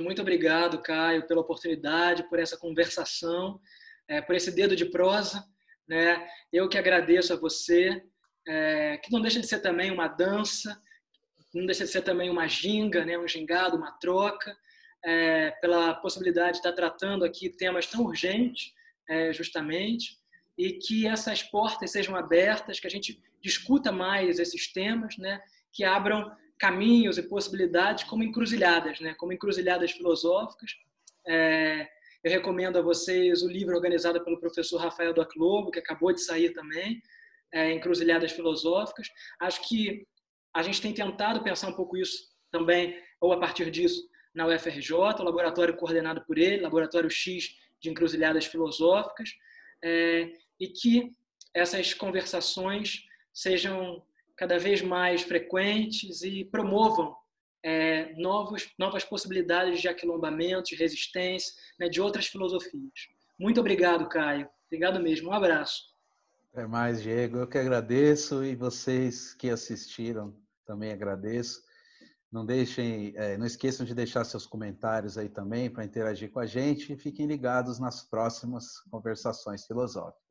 Muito obrigado, Caio, pela oportunidade, por essa conversação, é, por esse dedo de prosa. Né? Eu que agradeço a você é, que não deixa de ser também uma dança, não deixa de ser também uma ginga, né, um gingado, uma troca, é, pela possibilidade de estar tratando aqui temas tão urgentes, é, justamente, e que essas portas sejam abertas, que a gente discuta mais esses temas, né, que abram caminhos e possibilidades como encruzilhadas, né, como encruzilhadas filosóficas. É, eu recomendo a vocês o livro organizado pelo professor Rafael do Aclobo, que acabou de sair também, é, encruzilhadas filosóficas. Acho que a gente tem tentado pensar um pouco isso também, ou a partir disso, na UFRJ, o laboratório coordenado por ele, Laboratório X de Encruzilhadas Filosóficas, é, e que essas conversações sejam cada vez mais frequentes e promovam é, novos, novas possibilidades de aquilombamento, de resistência, né, de outras filosofias. Muito obrigado, Caio. Obrigado mesmo. Um abraço. Até mais, Diego. Eu que agradeço e vocês que assistiram também agradeço. Não deixem, é, não esqueçam de deixar seus comentários aí também para interagir com a gente e fiquem ligados nas próximas conversações filosóficas.